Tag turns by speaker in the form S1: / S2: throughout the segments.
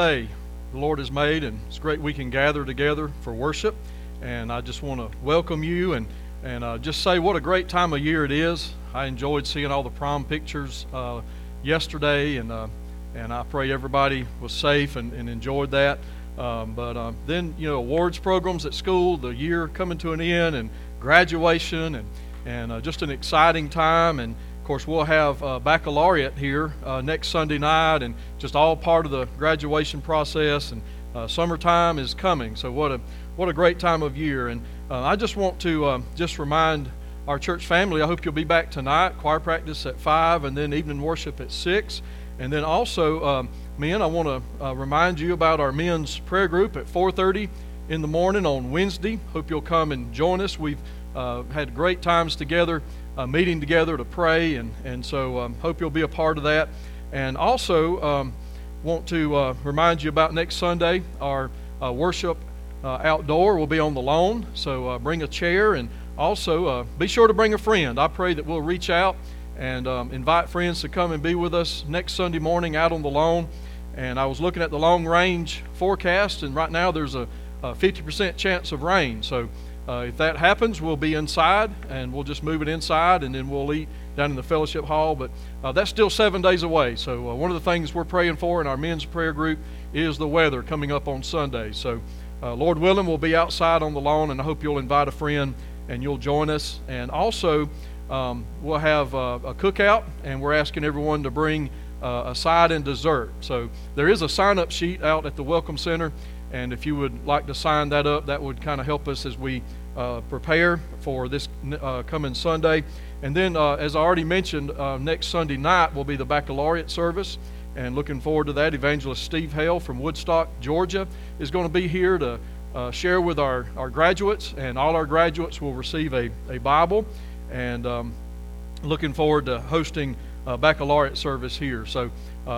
S1: day the Lord has made, and it's great we can gather together for worship. And I just want to welcome you and, and uh, just say what a great time of year it is. I enjoyed seeing all the prom pictures uh, yesterday, and, uh, and I pray everybody was safe and, and enjoyed that. Um, but uh, then, you know, awards programs at school, the year coming to an end, and graduation, and, and uh, just an exciting time. And course, we'll have uh, baccalaureate here uh, next Sunday night, and just all part of the graduation process. And uh, summertime is coming, so what a what a great time of year. And uh, I just want to uh, just remind our church family. I hope you'll be back tonight. Choir practice at five, and then evening worship at six. And then also, um, men, I want to uh, remind you about our men's prayer group at 4:30 in the morning on Wednesday. Hope you'll come and join us. We've had great times together uh, meeting together to pray, and, and so um, hope you'll be a part of that. And also um, want to uh, remind you about next Sunday, our uh, worship uh, outdoor will be on the lawn, so uh, bring a chair and also uh, be sure to bring a friend. I pray that we'll reach out and um, invite friends to come and be with us next Sunday morning out on the lawn. And I was looking at the long range forecast, and right now there's a, a 50% chance of rain. So uh, if that happens, we'll be inside and we'll just move it inside and then we'll eat down in the fellowship hall. But uh, that's still seven days away. So, uh, one of the things we're praying for in our men's prayer group is the weather coming up on Sunday. So, uh, Lord willing, we'll be outside on the lawn and I hope you'll invite a friend and you'll join us. And also, um, we'll have a cookout and we're asking everyone to bring uh, a side and dessert. So, there is a sign up sheet out at the Welcome Center. And if you would like to sign that up, that would kind of help us as we uh, prepare for this uh, coming Sunday. And then, uh, as I already mentioned, uh, next Sunday night will be the baccalaureate service. And looking forward to that. Evangelist Steve Hale from Woodstock, Georgia, is going to be here to uh, share with our, our graduates. And all our graduates will receive a, a Bible. And um, looking forward to hosting baccalaureate service here. So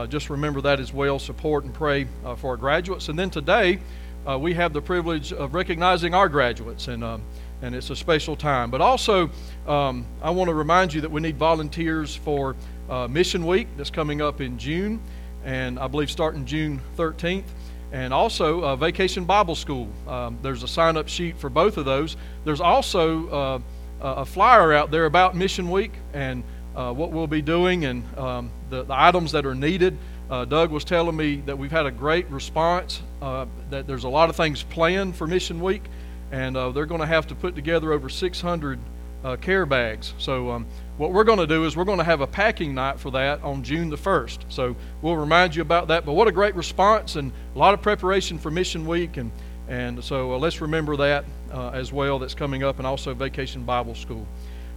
S1: just remember that as well. Support and pray for our graduates. And then today, uh, we have the privilege of recognizing our graduates, and, um, and it's a special time. But also, um, I want to remind you that we need volunteers for uh, Mission Week that's coming up in June, and I believe starting June 13th. And also, uh, Vacation Bible School. Um, there's a sign up sheet for both of those. There's also uh, a flyer out there about Mission Week and what we'll be doing and um, the, the items that are needed. Uh, Doug was telling me that we've had a great response, uh, that there's a lot of things planned for Mission Week, and uh, they're going to have to put together over 600 uh, care bags. So, um, what we're going to do is we're going to have a packing night for that on June the 1st. So, we'll remind you about that. But what a great response and a lot of preparation for Mission Week. And, and so, uh, let's remember that uh, as well that's coming up, and also Vacation Bible School.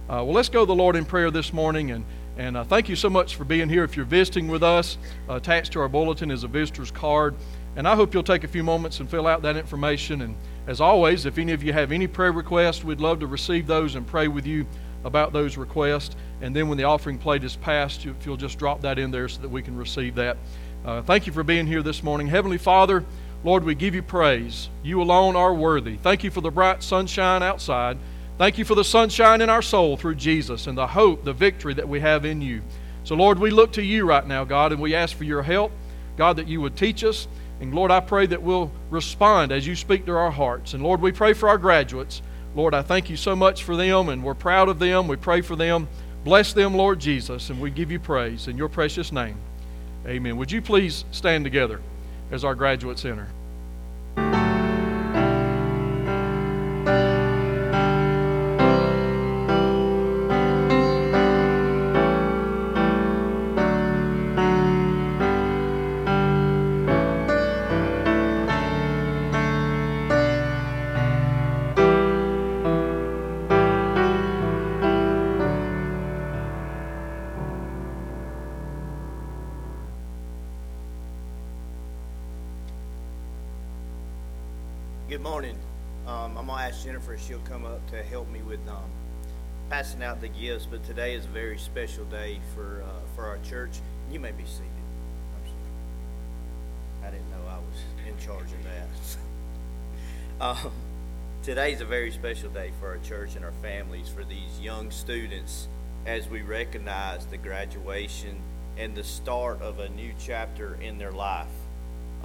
S1: well, let's go to the Lord in prayer this morning and and uh, thank you so much for being here. If you're visiting with us, uh, attached to our bulletin is a visitor's card. And I hope you'll take a few moments and fill out that information. And as always, if any of you have any prayer requests, we'd love to receive those and pray with you about those requests. And then when the offering plate is passed, if you'll just drop that in there so that we can receive that. Uh, thank you for being here this morning. Heavenly Father, Lord, we give you praise. You alone are worthy. Thank you for the bright sunshine outside. Thank you for the sunshine in our soul through Jesus and the hope, the victory that we have in you. So, Lord, we look to you right now, God, and we ask for your help. God, that you would teach us. And, Lord, I pray that we'll respond as you speak to our hearts. And, Lord, we pray for our graduates. Lord, I thank you so much for them, and we're proud of them. We pray for them. Bless them, Lord Jesus, and we give you praise in your precious name. Amen. Would you please stand together as our graduates enter?
S2: She'll come up to help me with um, passing out the gifts. But today is a very special day for uh, for our church. You may be seated. I didn't know I was in charge of that. um, today is a very special day for our church and our families, for these young students, as we recognize the graduation and the start of a new chapter in their life.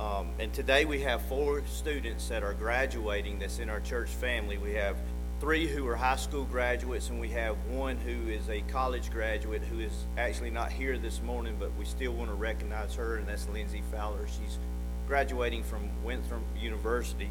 S2: Um, and today we have four students that are graduating that's in our church family. We have three who are high school graduates, and we have one who is a college graduate who is actually not here this morning, but we still want to recognize her, and that's Lindsay Fowler. She's graduating from Winthrop University.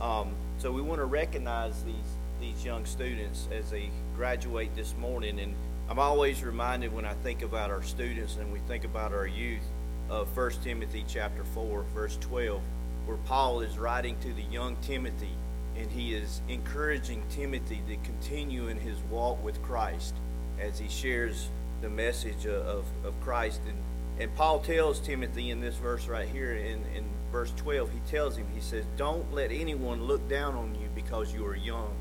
S2: Um, so we want to recognize these these young students as they graduate this morning, and I'm always reminded when I think about our students and we think about our youth of 1 Timothy chapter 4, verse 12, where Paul is writing to the young Timothy and he is encouraging Timothy to continue in his walk with Christ as he shares the message of, of Christ. And, and Paul tells Timothy in this verse right here, in, in verse 12, he tells him, he says, Don't let anyone look down on you because you are young,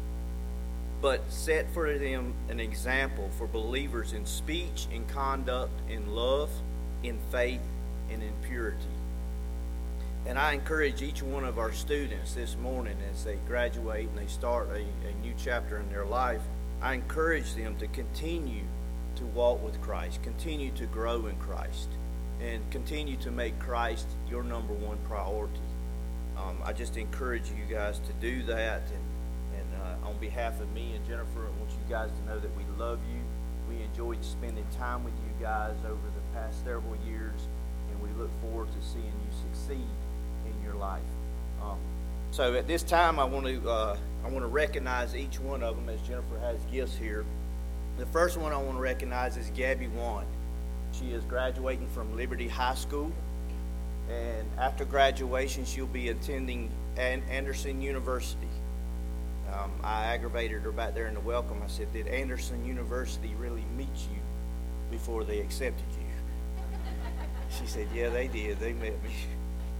S2: but set for them an example for believers in speech, in conduct, in love, in faith, and in purity. And I encourage each one of our students this morning as they graduate and they start a, a new chapter in their life, I encourage them to continue to walk with Christ, continue to grow in Christ, and continue to make Christ your number one priority. Um, I just encourage you guys to do that. And, and uh, on behalf of me and Jennifer, I want you guys to know that we love you. We enjoyed spending time with you guys over the past several years, look forward to seeing you succeed in your life. Um, so at this time, I want to uh, I want to recognize each one of them as Jennifer has gifts here. The first one I want to recognize is Gabby Wan. She is graduating from Liberty High School, and after graduation, she'll be attending Anderson University. Um, I aggravated her back there in the welcome. I said, "Did Anderson University really meet you before they accepted you?" She said, "Yeah, they did. They met me."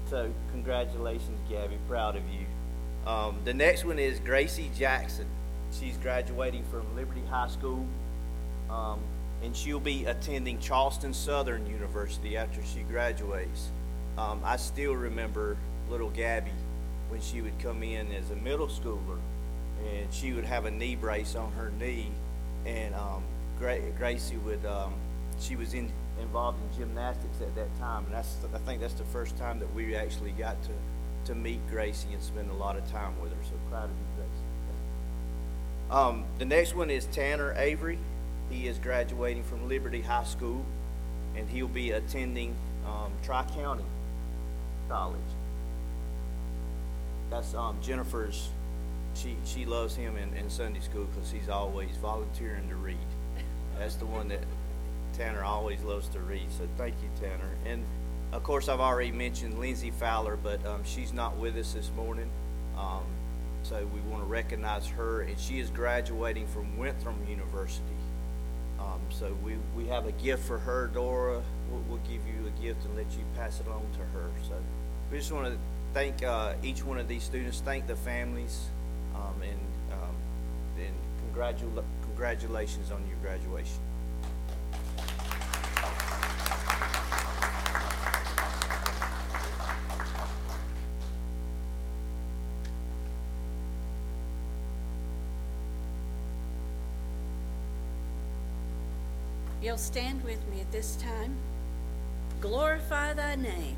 S2: So, congratulations, Gabby. Proud of you. Um, the next one is Gracie Jackson. She's graduating from Liberty High School, um, and she'll be attending Charleston Southern University after she graduates. Um, I still remember little Gabby when she would come in as a middle schooler, and she would have a knee brace on her knee, and um, Gra- Gracie would. Um, she was in involved in gymnastics at that time, and that's I think that's the first time that we actually got to to meet Gracie and spend a lot of time with her. So proud of you, Gracie. Um, the next one is Tanner Avery. He is graduating from Liberty High School, and he'll be attending um, Tri County College. That's um, Jennifer's. She she loves him in, in Sunday school because he's always volunteering to read. That's the one that Tanner always loves to read. So thank you, Tanner. And of course, I've already mentioned Lindsay Fowler, but um, she's not with us this morning. Um, so we want to recognize her, and she is graduating from Winthrop University. Um, so we, we have a gift for her, Dora. We'll, we'll, give you a gift and let you pass it on to her. So we just want to thank uh, each one of these students, thank the families, um, and, um, and congratula- congratulations on your graduation.
S3: You'll stand with me at this time. Glorify thy name.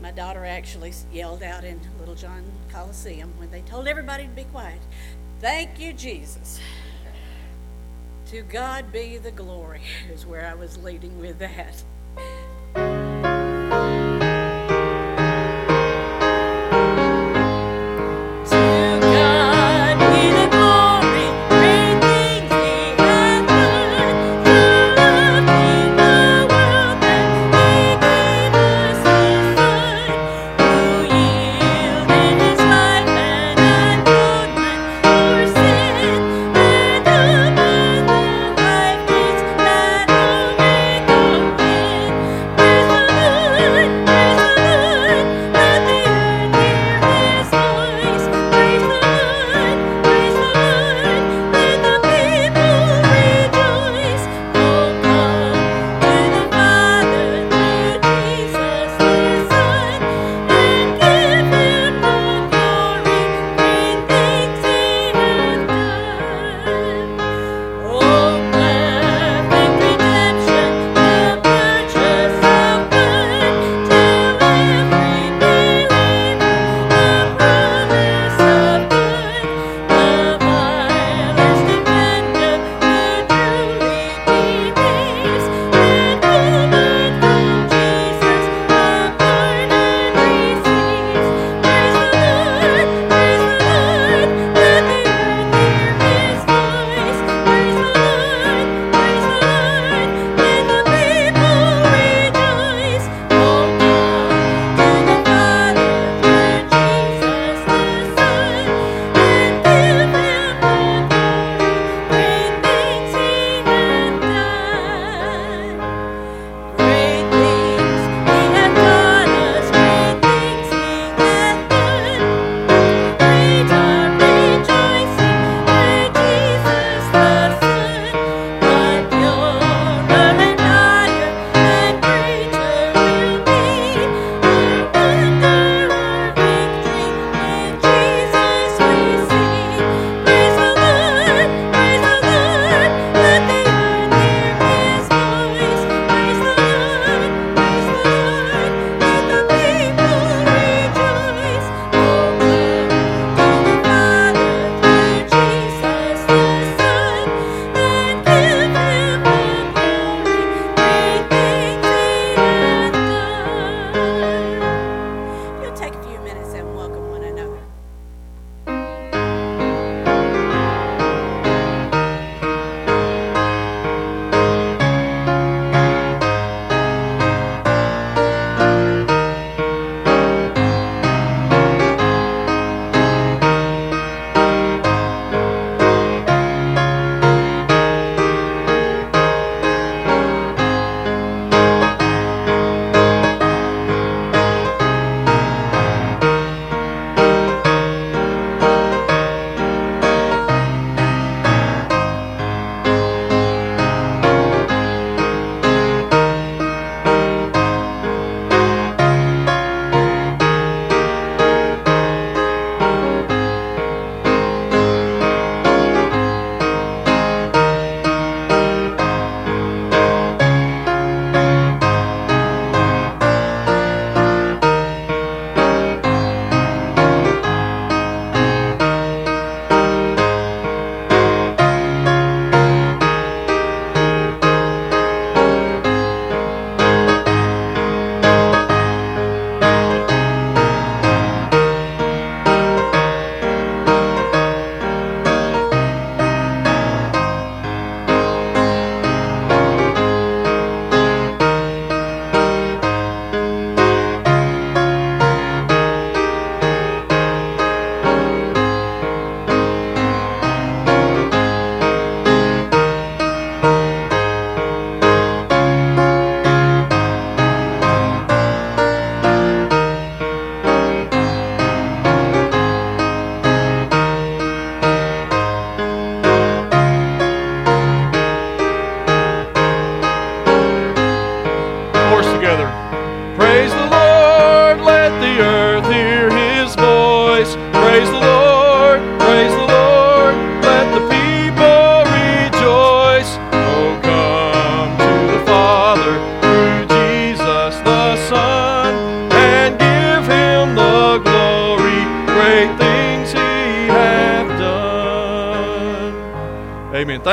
S3: My daughter actually yelled out in Littlejohn Coliseum when they told everybody to be quiet. Thank you, Jesus. To God be the glory, is where I was leading with that.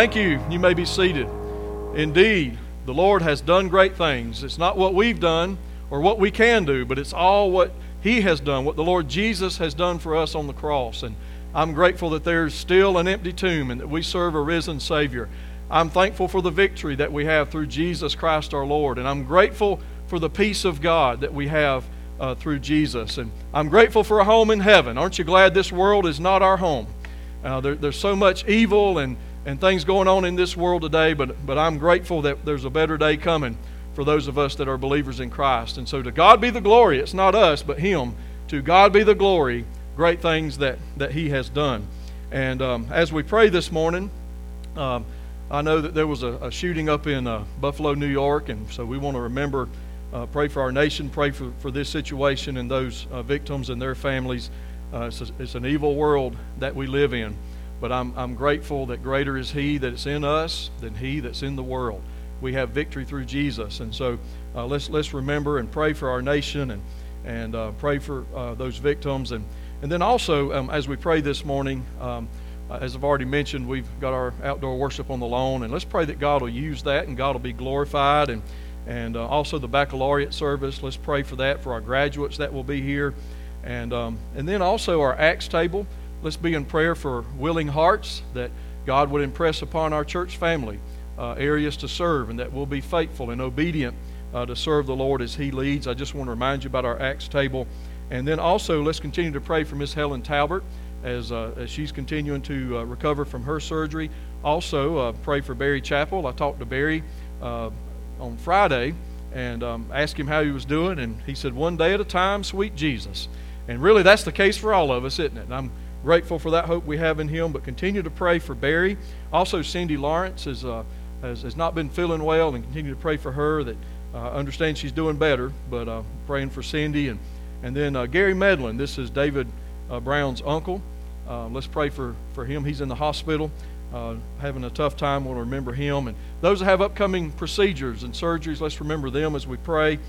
S1: Thank you. You may be seated. Indeed, the Lord has done great things. It's not what we've done or what we can do, but it's all what He has done, what the Lord Jesus has done for us on the cross. And I'm grateful that there's still an empty tomb and that we serve a risen Savior. I'm thankful for the victory that we have through Jesus Christ our Lord. And I'm grateful for the peace of God that we have uh, through Jesus. And I'm grateful for a home in heaven. Aren't you glad this world is not our home? Uh, there, there's so much evil and, and things going on in this world today, but, but I'm grateful that there's a better day coming for those of us that are believers in Christ. And so to God be the glory. It's not us, but Him. To God be the glory, great things that, that He has done. And um, as we pray this morning, um, I know that there was a, a shooting up in uh, Buffalo, New York, and so we want to remember, uh, pray for our nation, pray for, for this situation and those uh, victims and their families. Uh, it's, a, it's, an evil world that we live in, but I'm, I'm grateful that greater is He that's in us than He that's in the world. We have victory through Jesus, and so uh, let's let's remember and pray for our nation and and uh, pray for uh, those victims, and and then also um, as we pray this morning. Um, as I've already mentioned, we've got our outdoor worship on the lawn, and let's pray that God will use that and God will be glorified. And, and uh, also the baccalaureate service, let's pray for that for our graduates that will be here. And, um, and then also our Acts table. Let's be in prayer for willing hearts that God would impress upon our church family uh, areas to serve and that we'll be faithful and obedient uh, to serve the Lord as He leads. I just want to remind you about our Acts table. And then also, let's continue to pray for Miss Helen Talbert as, uh, as she's continuing to uh, recover from her surgery. Also, uh, pray for Barry Chapel. I talked to Barry uh, on Friday and um, asked him how he was doing, and he said, One day at a time, sweet Jesus. And really, that's the case for all of us, isn't it? And I'm grateful for that hope we have in him, but continue to pray for Barry. Also, Cindy Lawrence is, uh, has, has not been feeling well, and continue to pray for her that uh, understand she's doing better, but uh, praying for Cindy. And, and then uh, Gary Medlin, this is David uh, Brown's uncle. Uh, let's pray for, for him. He's in the hospital, having a tough time. We'll remember him. And those that have upcoming procedures and surgeries, let's remember them as we pray.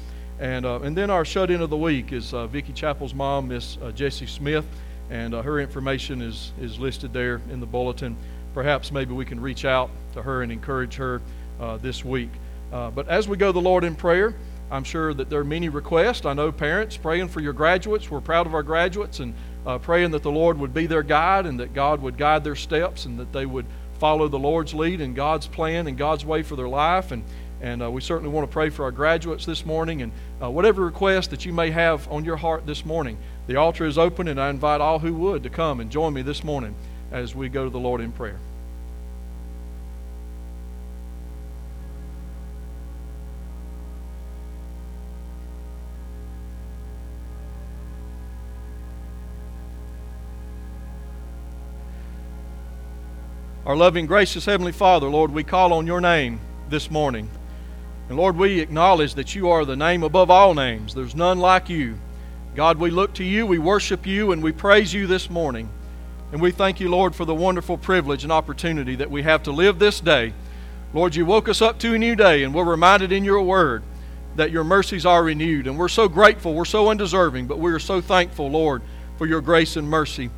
S1: And, uh, and then our shut in of the week is uh, Vicki Chapel's mom, Miss uh, Jessie Smith, and uh, her information is, is listed there in the bulletin. Perhaps maybe we can reach out to her and encourage her uh, this week. Uh, but as we go the Lord in prayer, I'm sure that there are many requests. I know parents praying for your graduates. We're proud of our graduates and praying that the Lord would be their guide and that God would guide their steps and that they would follow the Lord's lead and God's plan and God's way for their life. And and uh, we certainly want to pray for our graduates this morning and uh, whatever request that you may have on your heart this morning. The altar is open, and I invite all who would to come and join me this morning as we go to the Lord in prayer. Our loving, gracious Heavenly Father, Lord, we call on your name this morning. And Lord, we acknowledge that you are the name above all names. There's none like you. God, we look to you, we worship you, and we praise you this morning. And we thank you, Lord, for the wonderful privilege and opportunity that we have to live this day. Lord, you woke us up to a new day, and we're reminded in your word that your mercies are renewed. And we're so grateful, we're so undeserving, but we are so thankful, Lord, for your grace and mercy.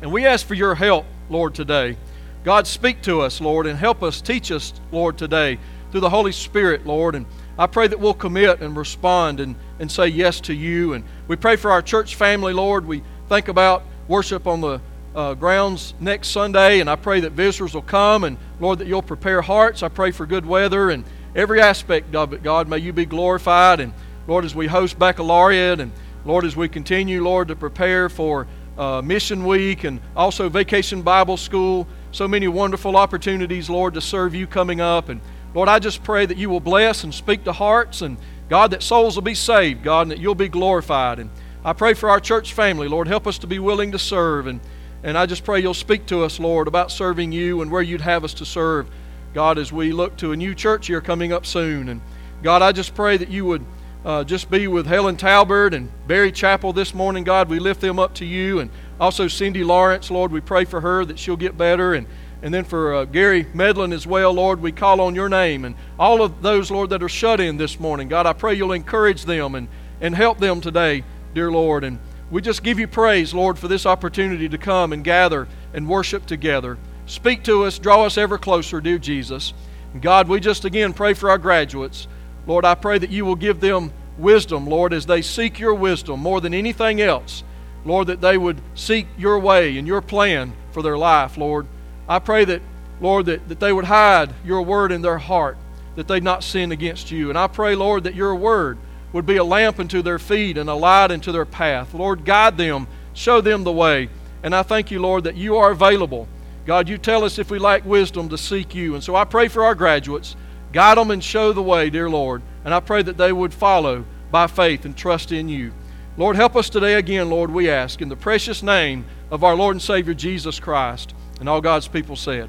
S1: And we ask for your help, Lord, today. God, speak to us, Lord, and help us, teach us, Lord, today through the Holy Spirit, Lord. And I pray that we'll commit and respond and, and say yes to you. And we pray for our church family, Lord. We think about worship on the uh, grounds next Sunday, and I pray that visitors will come and, Lord, that you'll prepare hearts. I pray for good weather and every aspect of it, God. May you be glorified. And, Lord, as we host baccalaureate, and, Lord, as we continue, Lord, to prepare for uh, Mission Week and also Vacation Bible School, so many wonderful opportunities, Lord, to serve you coming up. And, Lord, I just pray that you will bless and speak to hearts, and God, that souls will be saved, God, and that you'll be glorified. And I pray for our church family, Lord, help us to be willing to serve. And, and I just pray you'll speak to us, Lord, about serving you and where you'd have us to serve, God, as we look to a new church here coming up soon. And God, I just pray that you would uh, just be with Helen Talbert and Barry Chapel this morning, God. We lift them up to you. And also Cindy Lawrence, Lord, we pray for her that she'll get better. And and then for uh, Gary Medlin as well, Lord, we call on your name. And all of those, Lord, that are shut in this morning, God, I pray you'll encourage them and, and help them today, dear Lord. And we just give you praise, Lord, for this opportunity to come and gather and worship together. Speak to us, draw us ever closer, dear Jesus. God, we just again pray for our graduates. Lord, I pray that you will give them wisdom, Lord, as they seek your wisdom more than anything else. Lord, that they would seek your way and your plan for their life, Lord. I pray that, Lord, that, that they would hide your word in their heart, that they'd not sin against you. And I pray, Lord, that your word would be a lamp unto their feet and a light unto their path. Lord, guide them, show them the way. And I thank you, Lord, that you are available. God, you tell us if we lack wisdom to seek you. And so I pray for our graduates. Guide them and show the way, dear Lord. And I pray that they would follow by faith and trust in you. Lord, help us today again, Lord, we ask, in the precious name of our Lord and Savior Jesus Christ. And all God's people said,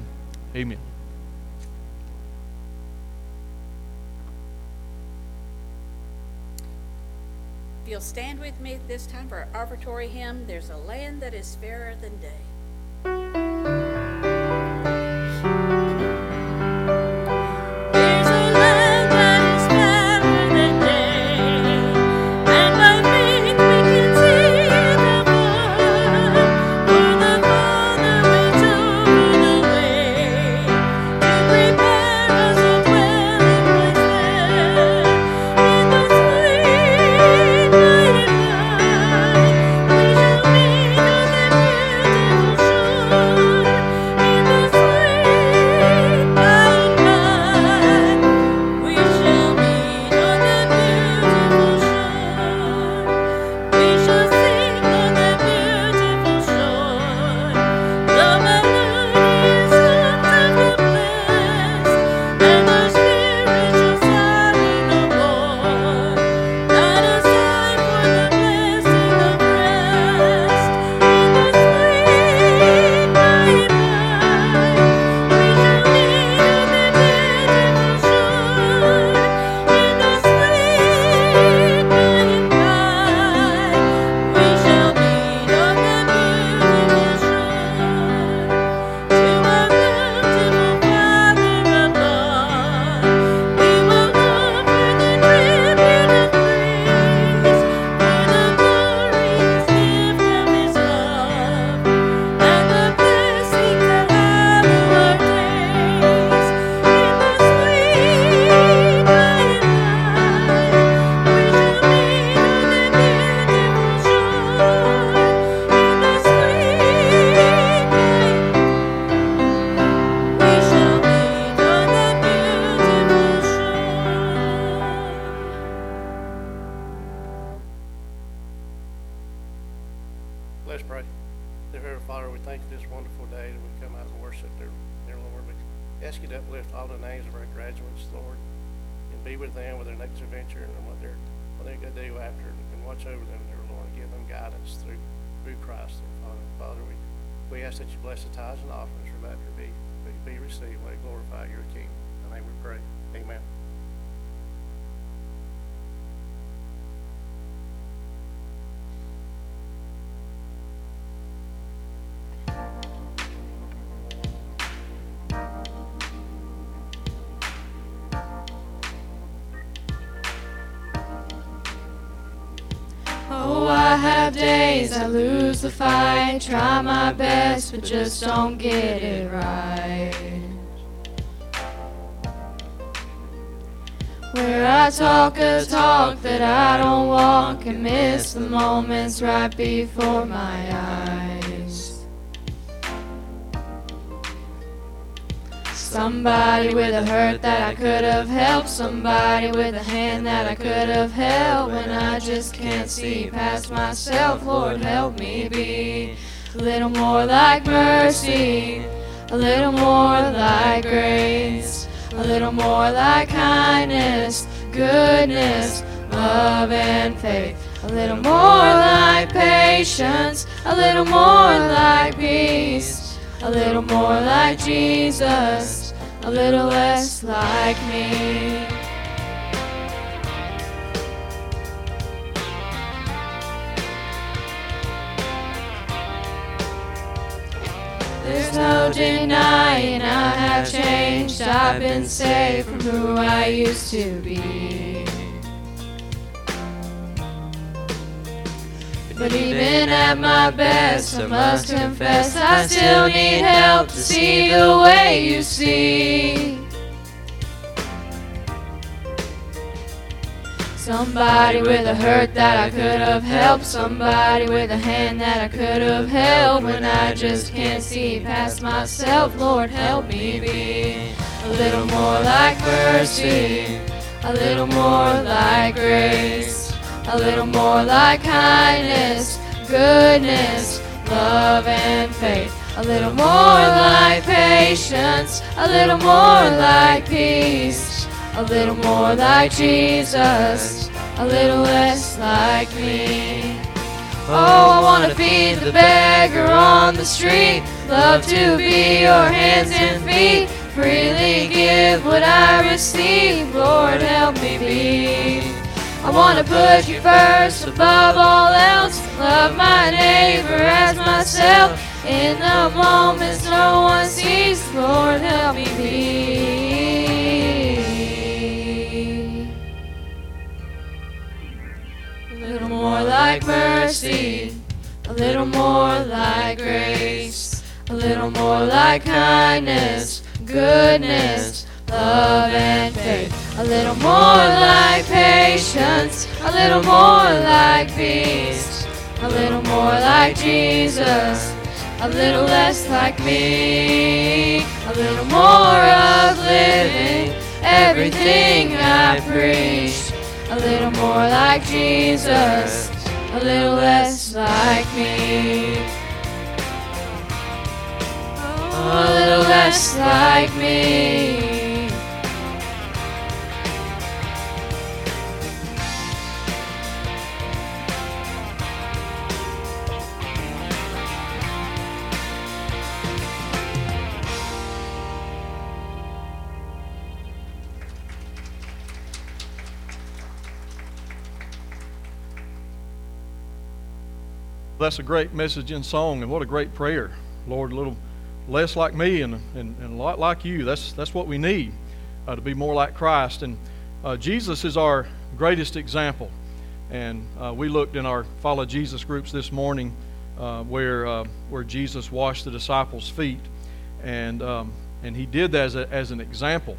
S1: Amen.
S3: If you'll stand with me this time for our offertory hymn, There's a Land That Is Fairer Than Day.
S4: Just don't get it right. Where I talk a talk that I don't walk and miss the moments right before my eyes. Somebody with a hurt that I could have helped. Somebody with a hand that I could have held. When I just can't see past myself, Lord, help me be a little more like mercy, a little more like grace, a little more like kindness, goodness, love, and faith. A little more like patience, a little more like peace, a little more like Jesus, a little less like me. There's no denying I have changed. I've been saved from who I used to be. But even at my best, I must confess I still need help to see the way you see. Somebody with a hurt that I could have helped. Somebody with a hand that I could have held. When I just can't see past myself, Lord, help me be a little more like mercy, a little more like grace, a little more like kindness, goodness, love, and faith. A little more like patience, a little more like peace a little more like Jesus, a little less like me. Oh, I want to feed the beggar on the street, love to be your hands and feet, freely give what I receive, Lord, help me be. I want to put you first above all else, love my neighbor as myself. In the moments no one sees, Lord, help me be. Little more like mercy, a little more like grace, a little more like kindness, goodness, love, and faith, a little more like patience, a little more like peace, a little more like Jesus, a little less like me, a little more of living everything I preach a little more like Jesus, a little less like me. A little less like me.
S1: That's a great message in song, and what a great prayer. Lord, a little less like me and, and, and a lot like you. That's, that's what we need uh, to be more like Christ. And uh, Jesus is our greatest example. And uh, we looked in our Follow Jesus groups this morning uh, where, uh, where Jesus washed the disciples' feet. And, um, and he did that as, a, as an example.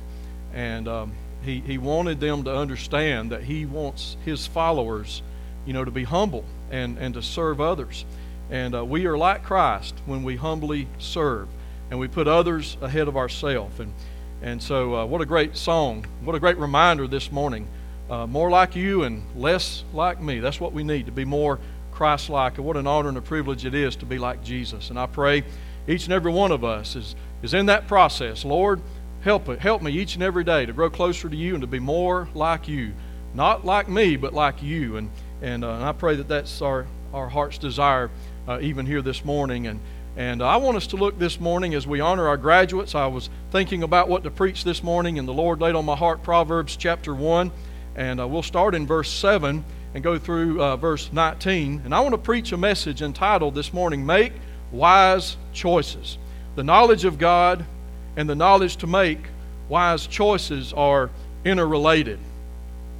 S1: And um, he, he wanted them to understand that he wants his followers, you know, to be humble and, and to serve others. And uh, we are like Christ when we humbly serve and we put others ahead of ourselves. And, and so, uh, what a great song. What a great reminder this morning. Uh, more like you and less like me. That's what we need to be more Christ like. And what an honor and a privilege it is to be like Jesus. And I pray each and every one of us is, is in that process. Lord, help, help me each and every day to grow closer to you and to be more like you. Not like me, but like you. And and, uh, and I pray that that's our, our heart's desire uh, even here this morning. And, and I want us to look this morning as we honor our graduates. I was thinking about what to preach this morning, and the Lord laid on my heart Proverbs chapter 1. And uh, we'll start in verse 7 and go through uh, verse 19. And I want to preach a message entitled this morning, Make Wise Choices. The knowledge of God and the knowledge to make wise choices are interrelated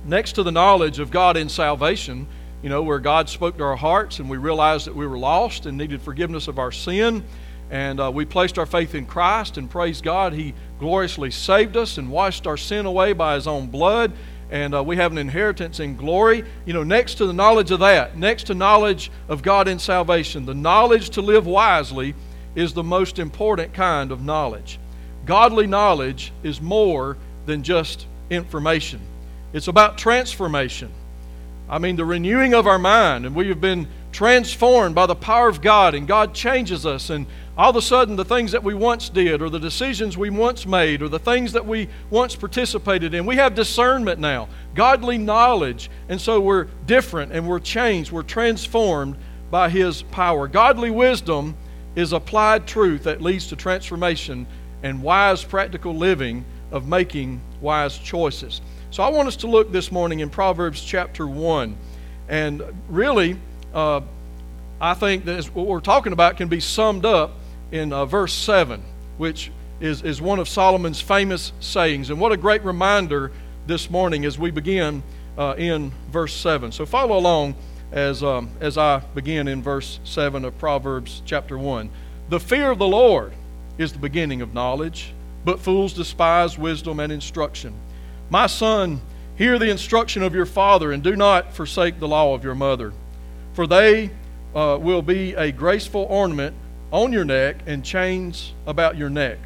S1: next to the knowledge of God in salvation, you know, where God spoke to our hearts and we realized that we were lost and needed forgiveness of our sin. And uh, we placed our faith in Christ and praise God. He gloriously saved us and washed our sin away by His own blood. And uh, we have an inheritance in glory. You know, next to the knowledge of that, next to knowledge of God in salvation, the knowledge to live wisely is the most important kind of knowledge. Godly knowledge is more than just information. It's about transformation. I mean, the renewing of our mind, and we have been transformed by the power of God, and God changes us, and all of a sudden, the things that we once did, or the decisions we once made, or the things that we once participated in, we have discernment now, godly knowledge, and so we're different and we're changed, we're transformed by His power. Godly wisdom is applied truth that leads to transformation and wise, practical living of making wise choices. So I want us to look this morning in Proverbs chapter 1. And really, uh, I think that what we're talking about can be summed up in uh, verse 7, which is, is one of Solomon's famous sayings. And what a great reminder this morning as we begin uh, in verse 7. So follow along as, um, as I begin in verse 7 of Proverbs chapter 1. The fear of the Lord is the beginning of knowledge, but fools despise wisdom and instruction. My son, hear the instruction of your father, and do not forsake the law of your mother, for they uh, will be a graceful ornament on your neck and chains about your neck.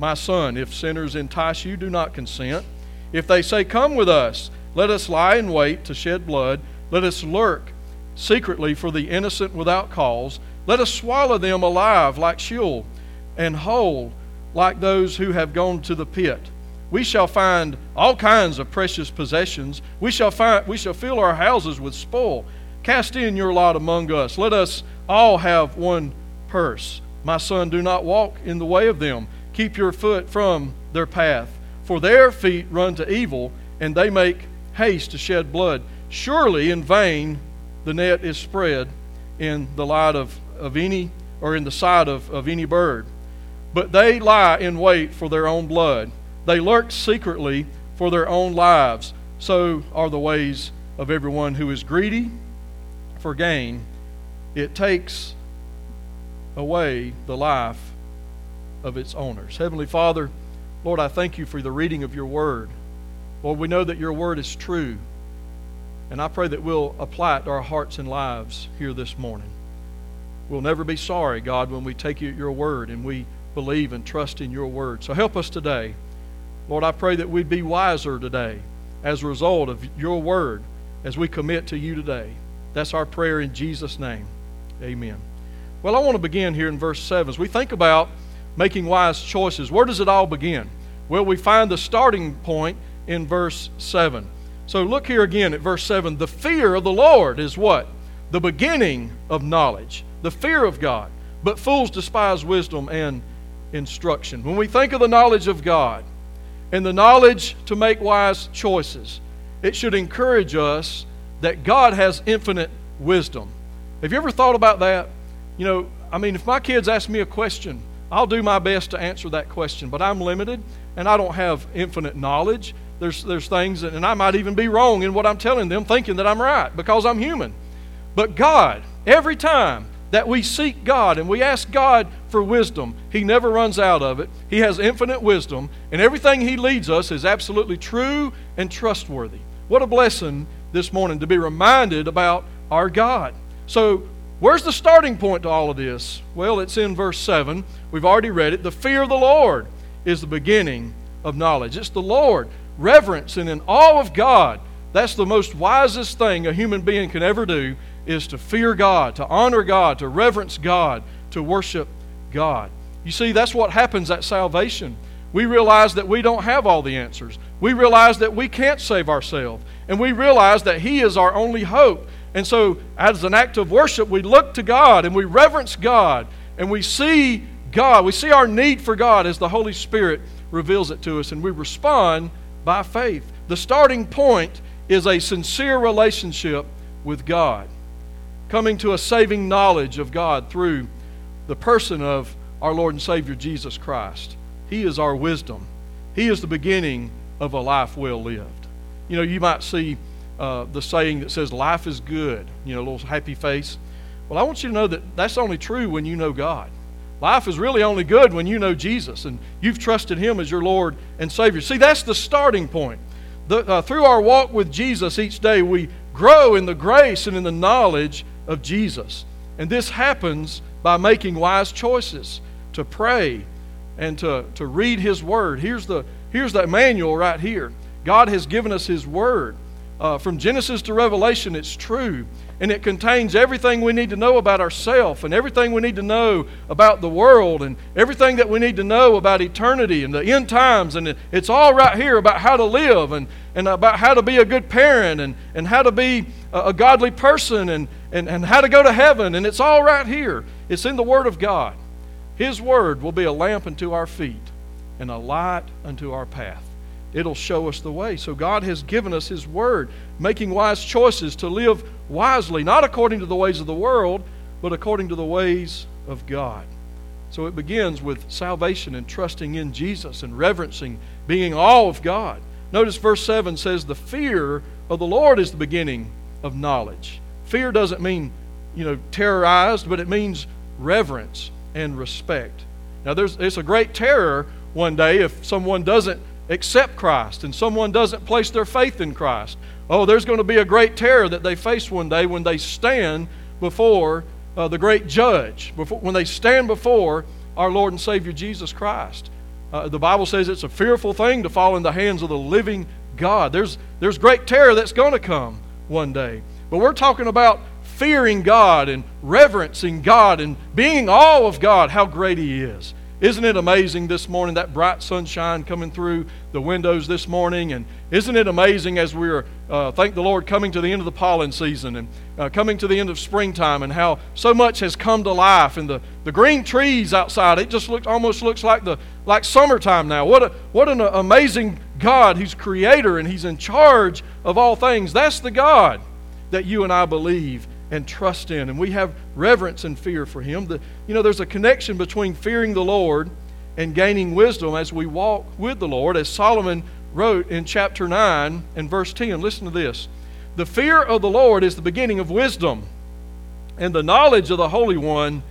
S1: My son, if sinners entice you, do not consent. If they say, Come with us, let us lie in wait to shed blood, let us lurk secretly for the innocent without cause, let us swallow them alive like Sheol, and whole like those who have gone to the pit. We shall find all kinds of precious possessions. We shall, find, we shall fill our houses with spoil. Cast in your lot among us. Let us all have one purse. My son, do not walk in the way of them. Keep your foot from their path. For their feet run to evil, and they make haste to shed blood. Surely in vain the net is spread in the light of, of any or in the sight of, of any bird. But they lie in wait for their own blood. They lurk secretly for their own lives. So are the ways of everyone who is greedy for gain. It takes away the life of its owners. Heavenly Father, Lord, I thank you for the reading of your word. Lord, we know that your word is true. And I pray that we'll apply it to our hearts and lives here this morning. We'll never be sorry, God, when we take you at your word and we believe and trust in your word. So help us today. Lord, I pray that we'd be wiser today as a result of your word as we commit to you today. That's our prayer in Jesus' name. Amen. Well, I want to begin here in verse 7. As we think about making wise choices, where does it all begin? Well, we find the starting point in verse 7. So look here again at verse 7. The fear of the Lord is what? The beginning of knowledge, the fear of God. But fools despise wisdom and instruction. When we think of the knowledge of God and the knowledge to make wise choices, it should encourage us that God has infinite wisdom. Have you ever thought about that? You know, I mean, if my kids ask me a question, I'll do my best to answer that question, but I'm limited and I don't have infinite knowledge. There's, there's things, and I might even be wrong in what I'm telling them, thinking that I'm right because I'm human. But God, every time that we seek God and we ask God for wisdom, He never runs out of it. He has infinite wisdom, and everything He leads us is absolutely true and trustworthy. What a blessing this morning to be reminded about our God. So, where's the starting point to all of this? Well, it's in verse 7. We've already read it. The fear of the Lord is the beginning of knowledge. It's the Lord. Reverence and in awe of God. That's the most wisest thing a human being can ever do is to fear God, to honor God, to reverence God, to worship God. You see, that's what happens at salvation. We realize that we don't have all the answers. We realize that we can't save ourselves. And we realize that He is our only hope. And so, as an act of worship, we look to God and we reverence God and we see God. We see our need for God as the Holy Spirit reveals it to us and we respond by faith. The starting point is a sincere relationship with God coming to a saving knowledge of God through the person of our Lord and Savior Jesus Christ. He is our wisdom, He is the beginning of a life well lived. You know, you might see uh, the saying that says, Life is good, you know, a little happy face. Well, I want you to know that that's only true when you know God. Life is really only good when you know Jesus and you've trusted Him as your Lord and Savior. See, that's the starting point. The, uh, through our walk with Jesus each day, we grow in the grace and in the knowledge of Jesus. And this happens by making wise choices to pray and to, to read His Word. Here's, the, here's that manual right here. God has given us His Word. Uh, from Genesis to Revelation, it's true. And it contains everything we need to know about ourselves and everything we need to know about the world and everything that we need to know about eternity and the end times. And it's all right here about how to live and, and about how to be a good parent and, and how to be a, godly person and, and, and how to go to heaven. And it's all right here. It's in the Word of God. His Word will be a lamp unto our feet and a light unto our path. It'll show us the way. So God has given us His Word, making wise choices to live wisely, not according to the ways of the world, but according to the ways of God. So it begins with salvation and trusting in Jesus and reverencing, being all of God. Notice verse 7 says, The fear of the Lord is the beginning of knowledge. fear doesn't mean, you know, terrorized, but it means reverence and respect. Now, there's, it's a great terror one day if someone doesn't accept Christ and someone doesn't place their faith in Christ. Oh, there's going to be a great terror that they face one day when they stand before uh, the great judge, before, when they stand before our Lord and Savior Jesus Christ. Uh, the Bible says it's a fearful thing to fall in the hands of the living God. There's, there's great terror that's going to come one day. But we're talking about fearing God and reverencing God and being awe of God, how great He is. Isn't it amazing this morning, that bright sunshine coming through the windows this morning? And isn't it amazing as we're, uh, thank the Lord, coming to the end of the pollen season and uh, coming to the end of springtime and how so much has come to life and the, the green trees outside, it just looks, almost looks like, the, like summertime now. What, a, what an amazing God. He's creator and He's in charge of all things. That's the God that you and I believe and trust in. And we have reverence and fear for Him. The, you know, there's a connection between fearing the Lord and gaining wisdom as we walk with the Lord, as Solomon wrote in chapter 9 and verse 10. Listen to this. The fear of the Lord is the beginning of wisdom, and the knowledge of the Holy One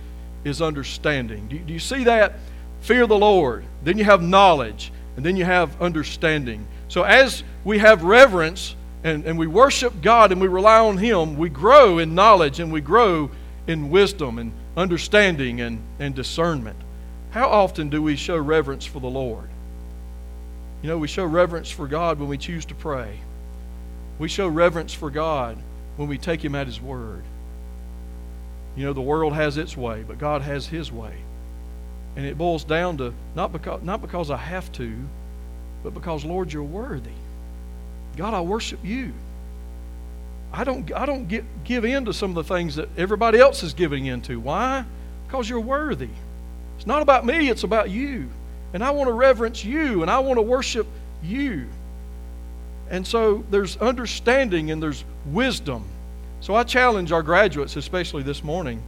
S1: is understanding. Do, do you see that? Fear the Lord. Then you have knowledge, and then you have understanding. So as we have reverence, and, and we worship God and we rely on Him, we grow in knowledge and we grow in wisdom and understanding and, and discernment. How often do we show reverence for the Lord? You know, we show reverence for God when we choose to pray. We show reverence for God when we take Him at His word. You know, the world has its way, but God has His way. And it boils down to not because, not because I have to, but because, Lord, you're worthy. God, I worship you. I don't, I don't get, give in to some of the things that everybody else is giving into. Why? Because you're worthy. It's not about me, it's about you. And I want to reverence you and I want to worship you. And so there's understanding and there's wisdom. So I challenge our graduates, especially this morning,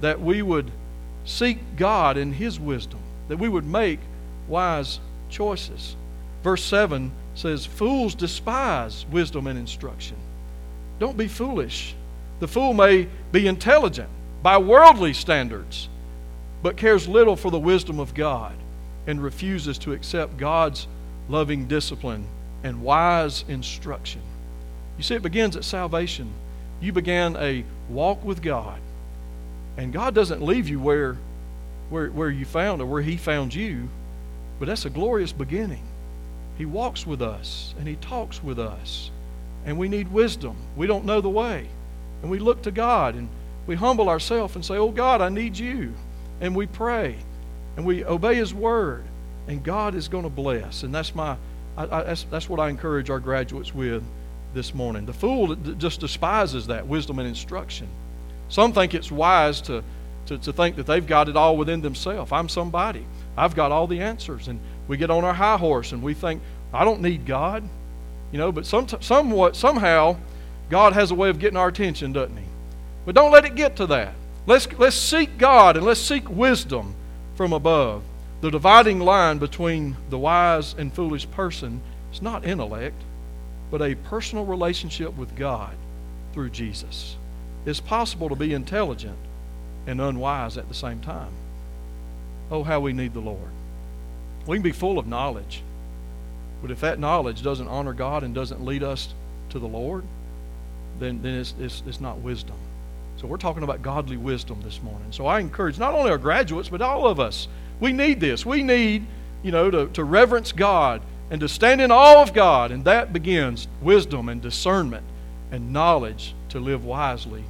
S1: that we would seek God in His wisdom, that we would make wise choices. Verse 7 says, Fools despise wisdom and instruction. Don't be foolish. The fool may be intelligent by worldly standards, but cares little for the wisdom of God and refuses to accept God's loving discipline and wise instruction. You see, it begins at salvation. You began a walk with God, and God doesn't leave you where, where, where you found or where He found you, but that's a glorious beginning. He walks with us and He talks with us. And we need wisdom. We don't know the way. And we look to God and we humble ourselves and say, Oh God, I need you. And we pray and we obey His word. And God is going to bless. And that's my I, I, that's, that's what I encourage our graduates with this morning. The fool just despises that wisdom and instruction. Some think it's wise to, to, to think that they've got it all within themselves. I'm somebody. I've got all the answers. And we get on our high horse and we think, I don't need God. You know, but some, somewhat, somehow, God has a way of getting our attention, doesn't He? But don't let it get to that. Let's, let's seek God and let's seek wisdom from above. The dividing line between the wise and foolish person is not intellect, but a personal relationship with God through Jesus. It's possible to be intelligent and unwise at the same time. Oh, how we need the Lord. We can be full of knowledge, but if that knowledge doesn't honor God and doesn't lead us to the Lord, then, then it's, it's, it's not wisdom. So we're talking about godly wisdom this morning. So I encourage not only our graduates, but all of us. We need this. We need, you know, to, to reverence God and to stand in awe of God. And that begins wisdom and discernment and knowledge to live wisely,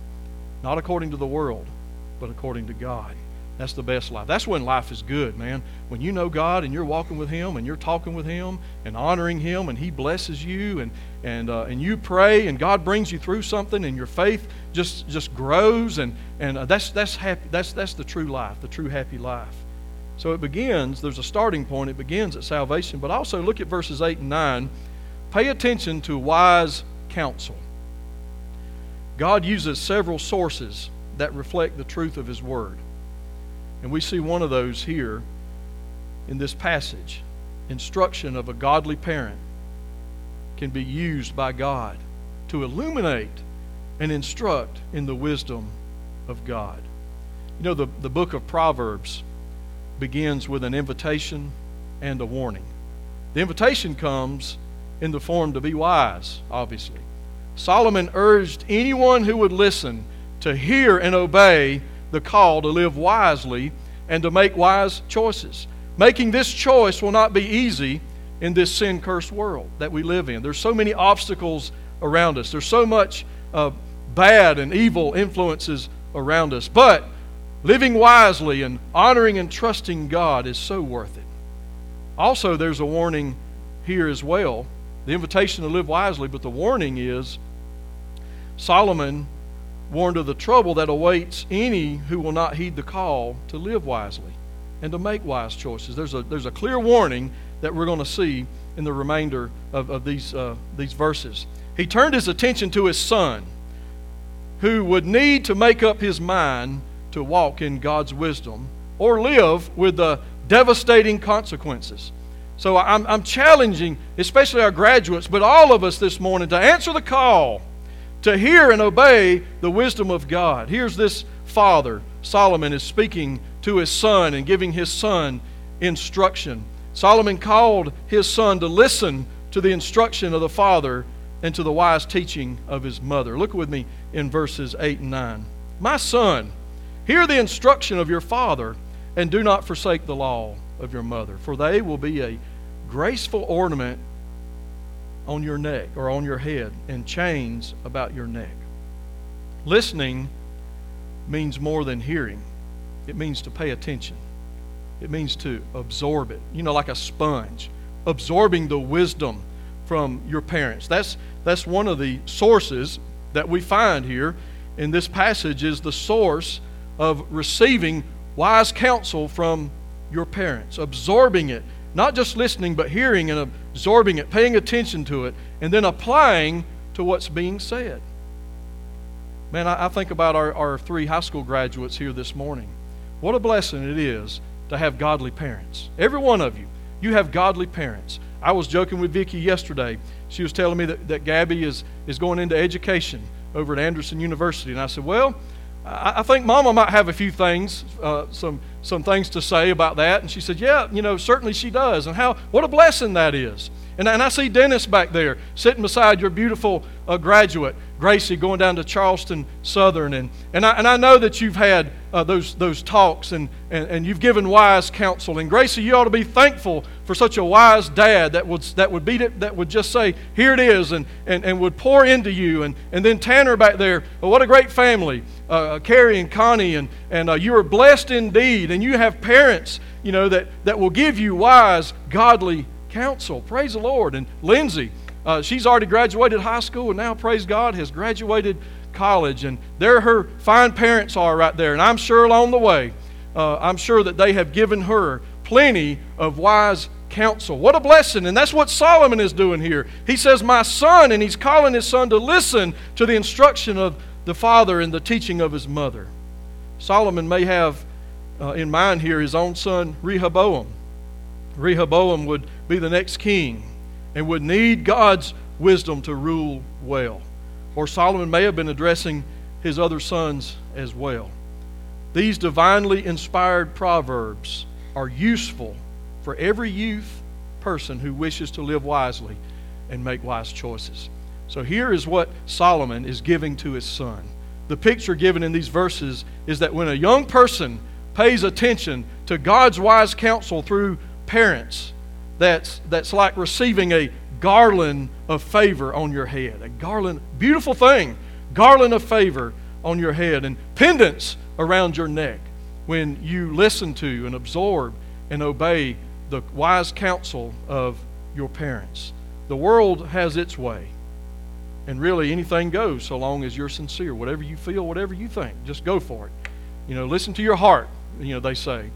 S1: not according to the world, but according to God. That's the best life. That's when life is good, man. When you know God and you're walking with Him and you're talking with Him and honoring Him and He blesses you and and uh, and you pray and God brings you through something and your faith just just grows and and uh, that's that's happy. That's that's the true life, the true happy life. So it begins. There's a starting point. It begins at salvation, but also look at verses eight and nine. Pay attention to wise counsel. God uses several sources that reflect the truth of His Word. And we see one of those here in this passage. Instruction of a godly parent can be used by God to illuminate and instruct in the wisdom of God. You know, the, the book of Proverbs begins with an invitation and a warning. The invitation comes in the form to be wise, obviously. Solomon urged anyone who would listen to hear and obey the call to live wisely and to make wise choices. Making this choice will not be easy in this sin cursed world that we live in. There's so many obstacles around us, there's so much uh, bad and evil influences around us. But living wisely and honoring and trusting God is so worth it. Also, there's a warning here as well the invitation to live wisely, but the warning is Solomon warned of the trouble that awaits any who will not heed the call to live wisely and to make wise choices. There's a, there's a clear warning that we're going to see in the remainder of, of these, uh, these verses. He turned his attention to his son, who would need to make up his mind to walk in God's wisdom or live with the devastating consequences. So I'm, I'm challenging, especially our graduates, but all of us this morning to answer the call to hear and obey the wisdom of God. Here's this father, Solomon, is speaking to his son and giving his son instruction. Solomon called his son to listen to the instruction of the father and to the wise teaching of his mother. Look with me in verses 8 and 9. My son, hear the instruction of your father, and do not forsake the law of your mother, for they will be a graceful ornament on your neck or on your head and chains about your neck. Listening means more than hearing, it means to pay attention, it means to absorb it. You know, like a sponge, absorbing the wisdom from your parents. That's, that's one of the sources that we find here in this passage is the source of receiving wise counsel from your parents, absorbing it, not just listening, but hearing and absorbing it, paying attention to it, and then applying to what's being said. Man, I, I think about our, our three high school graduates here this morning. What a blessing it is to have godly parents. Every one of you, you have godly parents. I was joking with Vicki yesterday. She was telling me that, that Gabby is, is going into education over at Anderson University. And I said, Well, I, think Mama might have a few things, uh, some some things to say about that. And she said, Yeah, you know, certainly she does. And how, what a blessing that is. And, and I see Dennis back there sitting beside your beautiful uh, graduate, Gracie, going down to Charleston Southern. And, and, I, and I know that you've had uh, those, those talks and, and, and you've given wise counsel. And Gracie, you ought to be thankful for such a wise dad that would, that would, it, that would just say, Here it is, and, and, and would pour into you. And, and then Tanner back there, well, what a great family. Uh, Carrie and Connie, and, and uh, you are blessed indeed. And you have parents, you know, that, that will give you wise, godly counsel. Praise the Lord. And Lindsay, uh, she's already graduated high school and now, praise God, has graduated college. And there her fine parents are right there. And I'm sure along the way, uh, I'm sure that they have given her plenty of wise counsel. What a blessing. And that's what Solomon is doing here. He says, My son, and he's calling his son to listen to the instruction of the father and the teaching of his mother. Solomon may have uh, in mind here his own son Rehoboam. Rehoboam would be the next king and would need God's wisdom to rule well. Or Solomon may have been addressing his other sons as well. These divinely inspired proverbs are useful for every youth person who wishes to live wisely and make wise choices. So here is what Solomon is giving to his son. The picture given in these verses is that when a young person pays attention to God's wise counsel through parents, that's, that's like receiving a garland of favor on your head. A garland, beautiful thing, garland of favor on your head, and pendants around your neck when you listen to and absorb and obey the wise counsel of your parents. The world has its way. And really, anything goes so long as you're sincere. Whatever you feel, whatever you think, just go for it. You know, listen to your heart you know, they say.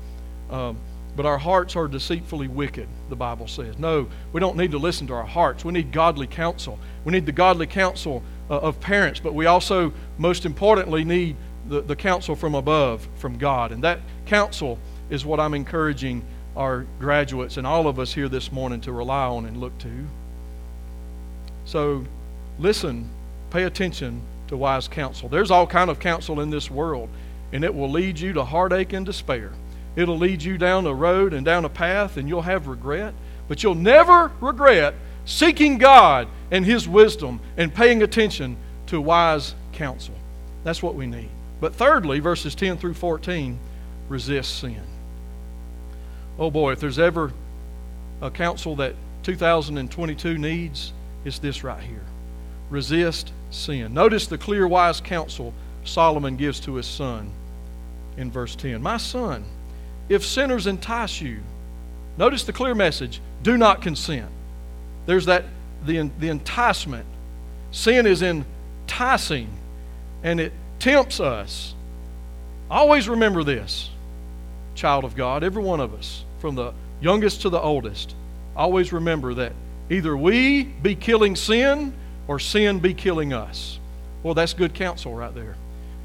S1: Um, but our hearts are deceitfully wicked, the Bible says. No, we don't need to listen to our hearts. We need godly counsel. We need the godly counsel uh, of parents, but we also, most importantly, need the, the counsel from above, from God. And that counsel is what I'm encouraging our graduates and all of us here this morning to rely on and look to. So, listen, pay attention, to wise counsel. There's all kind of counsel in this world, and it will lead you to heartache and despair. It'll lead you down a road and down a path, and you'll have regret. But you'll never regret seeking God and His wisdom and paying attention to wise counsel. That's what we need. But thirdly, verses 10 through 14 resist sin. Oh boy, if there's ever a counsel that 2022 needs, it's this right here resist sin. Notice the clear, wise counsel Solomon gives to his son in verse 10. My son, if sinners entice you, notice the clear message do not consent. There's that, the, the enticement. Sin is enticing and it tempts us. Always remember this, child of God, every one of us, from the youngest to the oldest. Always remember that either we be killing sin or sin be killing us. Well, that's good counsel right there.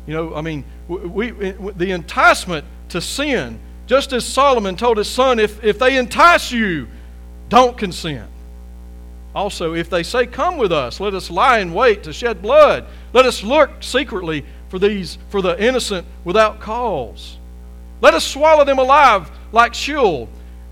S1: You know, I mean, we, we, the enticement to sin, just as Solomon told his son, if, if they entice you, don't consent. Also, if they say, Come with us, let us lie in wait to shed blood. Let us look secretly for these for the innocent without cause. Let us swallow them alive like Sheol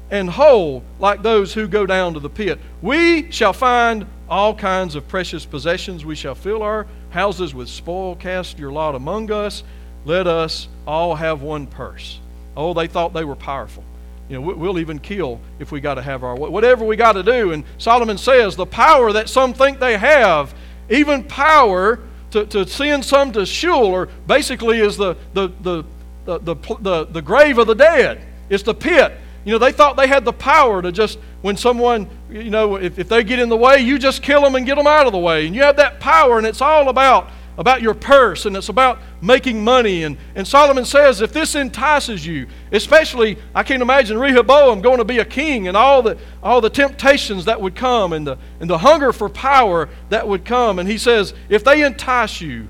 S1: and whole like those who go down to the pit. We shall find all kinds of precious possessions. We shall fill our houses with spoil. Cast your lot among us. Let us all have one purse. Oh, they thought they were powerful. You know, we'll even kill if we got to have our whatever we got to do. And Solomon says the power that some think they have, even power to, to send some to Sheol, or basically is the, the, the, the, the, the, grave of the dead. It's the pit. You know, they thought they had the power to just, when someone, you know, if, if they get in the way, you just kill them and get them out of the way. And you have that power, and it's all about about your purse and it's about making money. And, and Solomon says, if this entices you, especially, I can't imagine Rehoboam going to be a king and all the, all the temptations that would come and the, and the hunger for power that would come. And he says, if they entice you,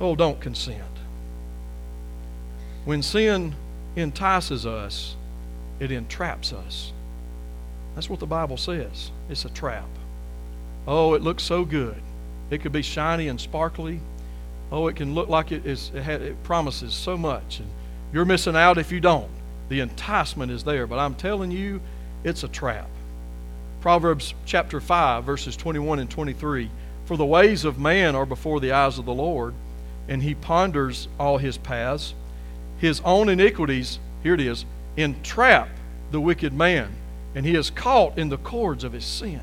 S1: oh, don't consent. When sin entices us, it entraps us. That's what the Bible says. It's a trap. Oh, it looks so good. It could be shiny and sparkly. Oh, it can look like it, is, it, it promises so much, and you're missing out if you don't. The enticement is there, but I'm telling you, it's a trap. Proverbs chapter 5, verses 21 and 23. For the ways of man are before the eyes of the Lord, and he ponders all his paths. His own iniquities, here it is, entrap the wicked man, and he is caught in the cords of his sin.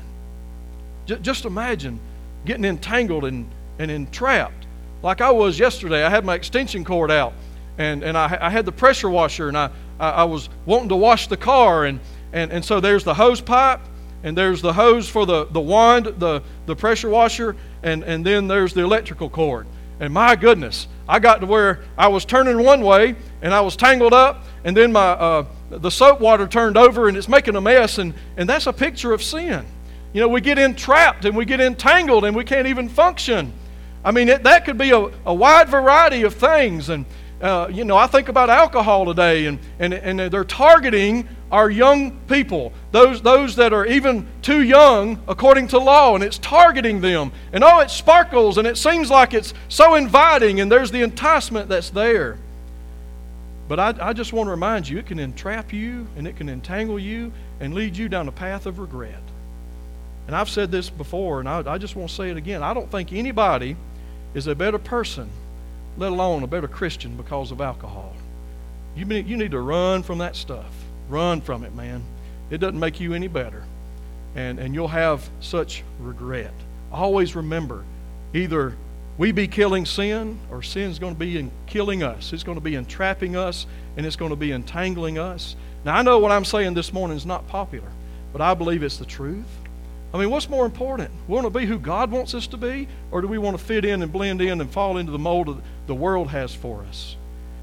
S1: J- just imagine getting entangled and, and entrapped like I was yesterday. I had my extension cord out, and, and I, I had the pressure washer, and I, I, I was wanting to wash the car, and, and, and so there's the hose pipe, and there's the hose for the, the wand, the, the pressure washer, and, and then there's the electrical cord. And my goodness, I got to where I was turning one way, and I was tangled up, and then my uh, the soap water turned over, and it's making a mess, and, and that's a picture of sin. You know, we get entrapped and we get entangled, and we can't even function. I mean, it, that could be a, a wide variety of things. And, uh, you know, I think about alcohol today, and, and, and they're targeting our young people, those, those that are even too young according to law, and it's targeting them. And oh, it sparkles, and it seems like it's so inviting, and there's the enticement that's there. But I, I just want to remind you, it can entrap you, and it can entangle you, and lead you down a path of regret. And I've said this before, and I, I just want to say it again. I don't think anybody is a better person, let alone a better Christian because of alcohol. You, you need to run from that stuff. Run from it, man. It doesn't make you any better. And, and you'll have such regret. Always remember either we be killing sin or sin's going to be in killing us. It's going to be entrapping us and it's going to be entangling us. Now, I know what I'm saying this morning is not popular, but I believe it's the truth. I mean, what's more important? We want to be who God wants us to be, or do we want to fit in and blend in and fall into the mold that the world has for us?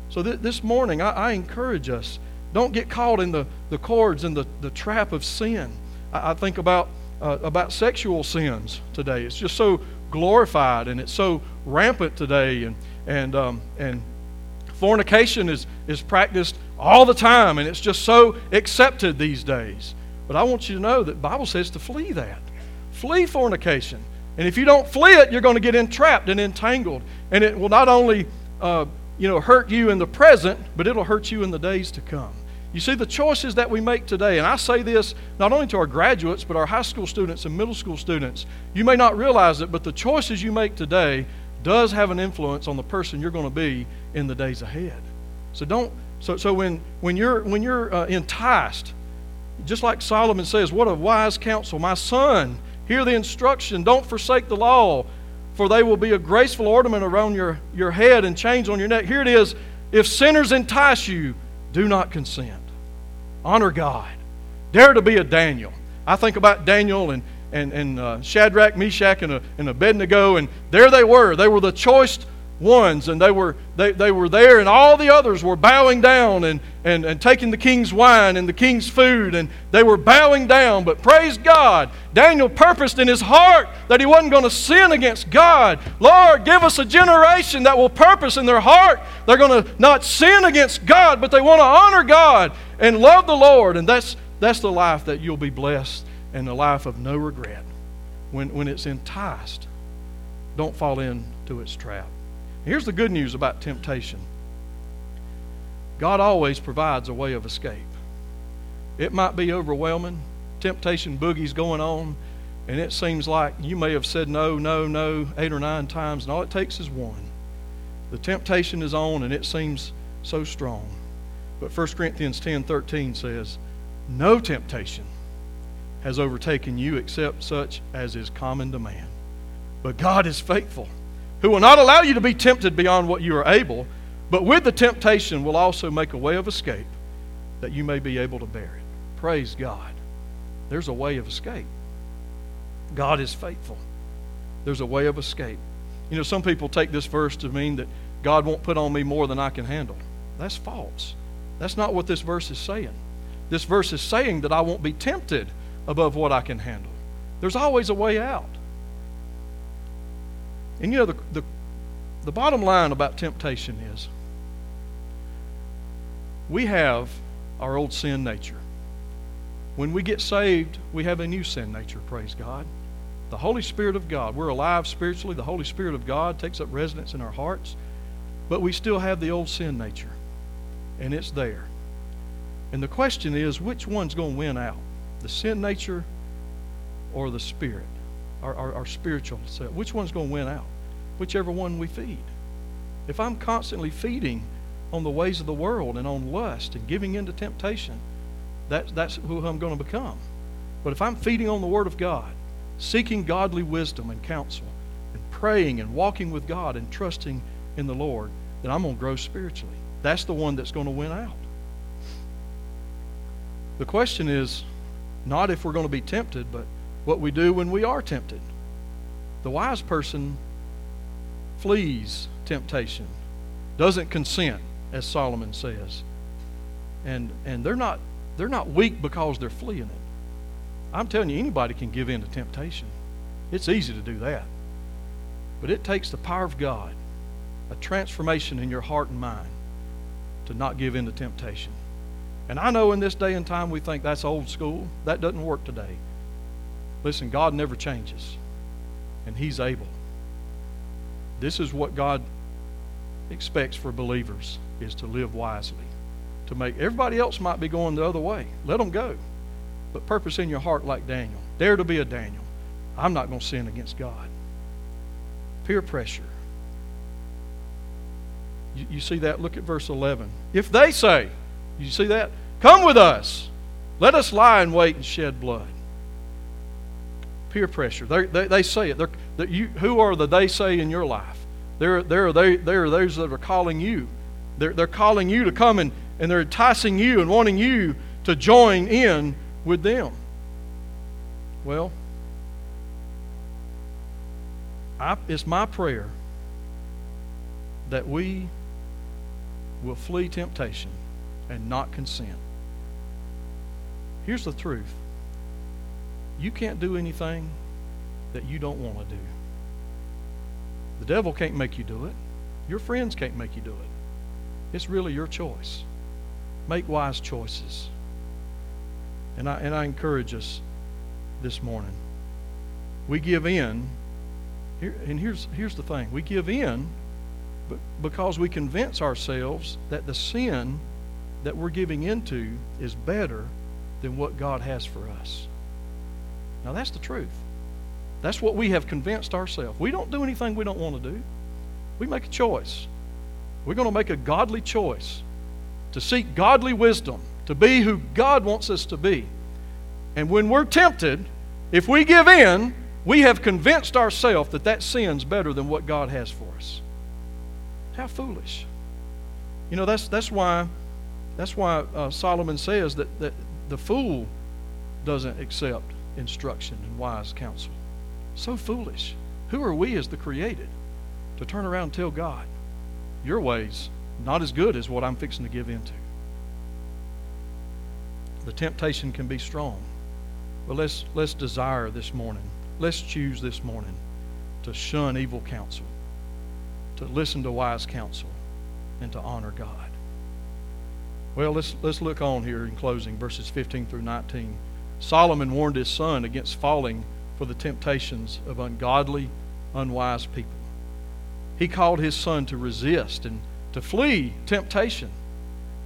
S1: So th- this morning, I, I, encourage us don't get caught in the, the cords and the, the trap of sin. I, I think about, uh, about sexual sins today. It's just so glorified and it's so rampant today, and, and, um, and fornication is, is practiced all the time, and it's just so accepted these days. But I want you to know that Bible says to flee that. Flee fornication. And if you don't flee it, you're going to get entrapped and entangled. And it will not only uh, you know, hurt you in the present, but it'll hurt you in the days to come. You see, the choices that we make today, and I say this not only to our graduates, but our high school students and middle school students. You may not realize it, but the choices you make today does have an influence on the person you're going to be in the days ahead. So don't. So, so when, when you're when you're uh, enticed, just like Solomon says, what a wise counsel, my son. Hear the instruction. Don't forsake the law, for they will be a graceful ornament around your, your head and chains on your neck. Here it is. If sinners entice you, do not consent. Honor God. Dare to be a Daniel. I think about Daniel and, and, and uh, Shadrach, Meshach, and, a, and Abednego, and there they were. They were the choice ones, and they were, they, they were there, and all the others were bowing down and, and, and taking the king's wine and the king's food, and they were bowing down. But praise God, Daniel purposed in his heart that he wasn't going to sin against God. Lord, give us a generation that will purpose in their heart. They're going to not sin against God, but they want to honor God and love the Lord. And that's, that's the life that you'll be blessed and the life of no regret. When, when it's enticed, don't fall into its trap. Here's the good news about temptation God always provides a way of escape. It might be overwhelming, temptation boogie's going on, and it seems like you may have said no, no, no eight or nine times, and all it takes is one. The temptation is on, and it seems so strong. But 1 Corinthians 10 13 says, No temptation has overtaken you except such as is common to man. But God is faithful who will not allow you to be tempted beyond what you are able, but with the temptation will also make a way of escape that you may be able to bear it. Praise God. There's a way of escape. God is faithful. There's a way of escape. You know, some people take this verse to mean that God won't put on me more than I can handle. That's false. That's not what this verse is saying. This verse is saying that I won't be tempted above what I can handle. There's always a way out. And you know, the, the, the bottom line about temptation is we have our old sin nature. When we get saved, we have a new sin nature, praise God. The Holy Spirit of God. We're alive spiritually. The Holy Spirit of God takes up residence in our hearts. But we still have the old sin nature, and it's there. And the question is which one's going to win out? The sin nature or the spirit? Our, our, our spiritual self? Which one's going to win out? whichever one we feed. If I'm constantly feeding on the ways of the world and on lust and giving in to temptation, that, that's who I'm going to become. But if I'm feeding on the Word of God, seeking godly wisdom and counsel, and praying and walking with God and trusting in the Lord, then I'm going to grow spiritually. That's the one that's going to win out. The question is not if we're going to be tempted, but what we do when we are tempted. The wise person flees temptation, doesn't consent, as Solomon says. And, and they're, not, they're not weak because they're fleeing it. I'm telling you, anybody can give in to temptation. It's easy to do that. But it takes the power of God, a transformation in your heart and mind, to not give in to temptation. And I know in this day and time we think that's old school. That doesn't work today. Listen, God never changes, and He's able. This is what God expects for believers is to live wisely. To make everybody else might be going the other way. Let them go. But purpose in your heart like Daniel. Dare to be a Daniel. I'm not going to sin against God. Peer pressure. You, you see that? Look at verse 11. If they say, you see that? Come with us. Let us lie in wait and shed blood peer pressure. They, they, they say it. They're, you, who are the they say in your life? They're, they're, they, they're those that are calling you. They're, they're calling you to come and, and they're enticing you and wanting you to join in with them. Well, I, it's my prayer that we will flee temptation and not consent. Here's the truth you can't do anything that you don't want to do. The devil can't make you do it. Your friends can't make you do it. It's really your choice. Make wise choices. And I, and I encourage us this morning. We give in Here, and here's, here's the thing we give in but because we convince ourselves that the sin that we're giving into is better than what God has for us. Now, that's the truth. That's what we have convinced ourselves. We don't do anything we don't want to do. We make a choice. We're going to make a godly choice to seek godly wisdom, to be who God wants us to be. And when we're tempted, if we give in, we have convinced ourselves that that sin's better than what God has for us. How foolish. You know, that's, that's why, that's why uh, Solomon says that, that the fool doesn't accept instruction and wise counsel. So foolish. Who are we as the created to turn around and tell God, your ways not as good as what I'm fixing to give into? The temptation can be strong. But let's, let's desire this morning, let's choose this morning to shun evil counsel, to listen to wise counsel, and to honor God. Well, let's, let's look on here in closing, verses 15 through 19. Solomon warned his son against falling for the temptations of ungodly, unwise people. He called his son to resist and to flee temptation.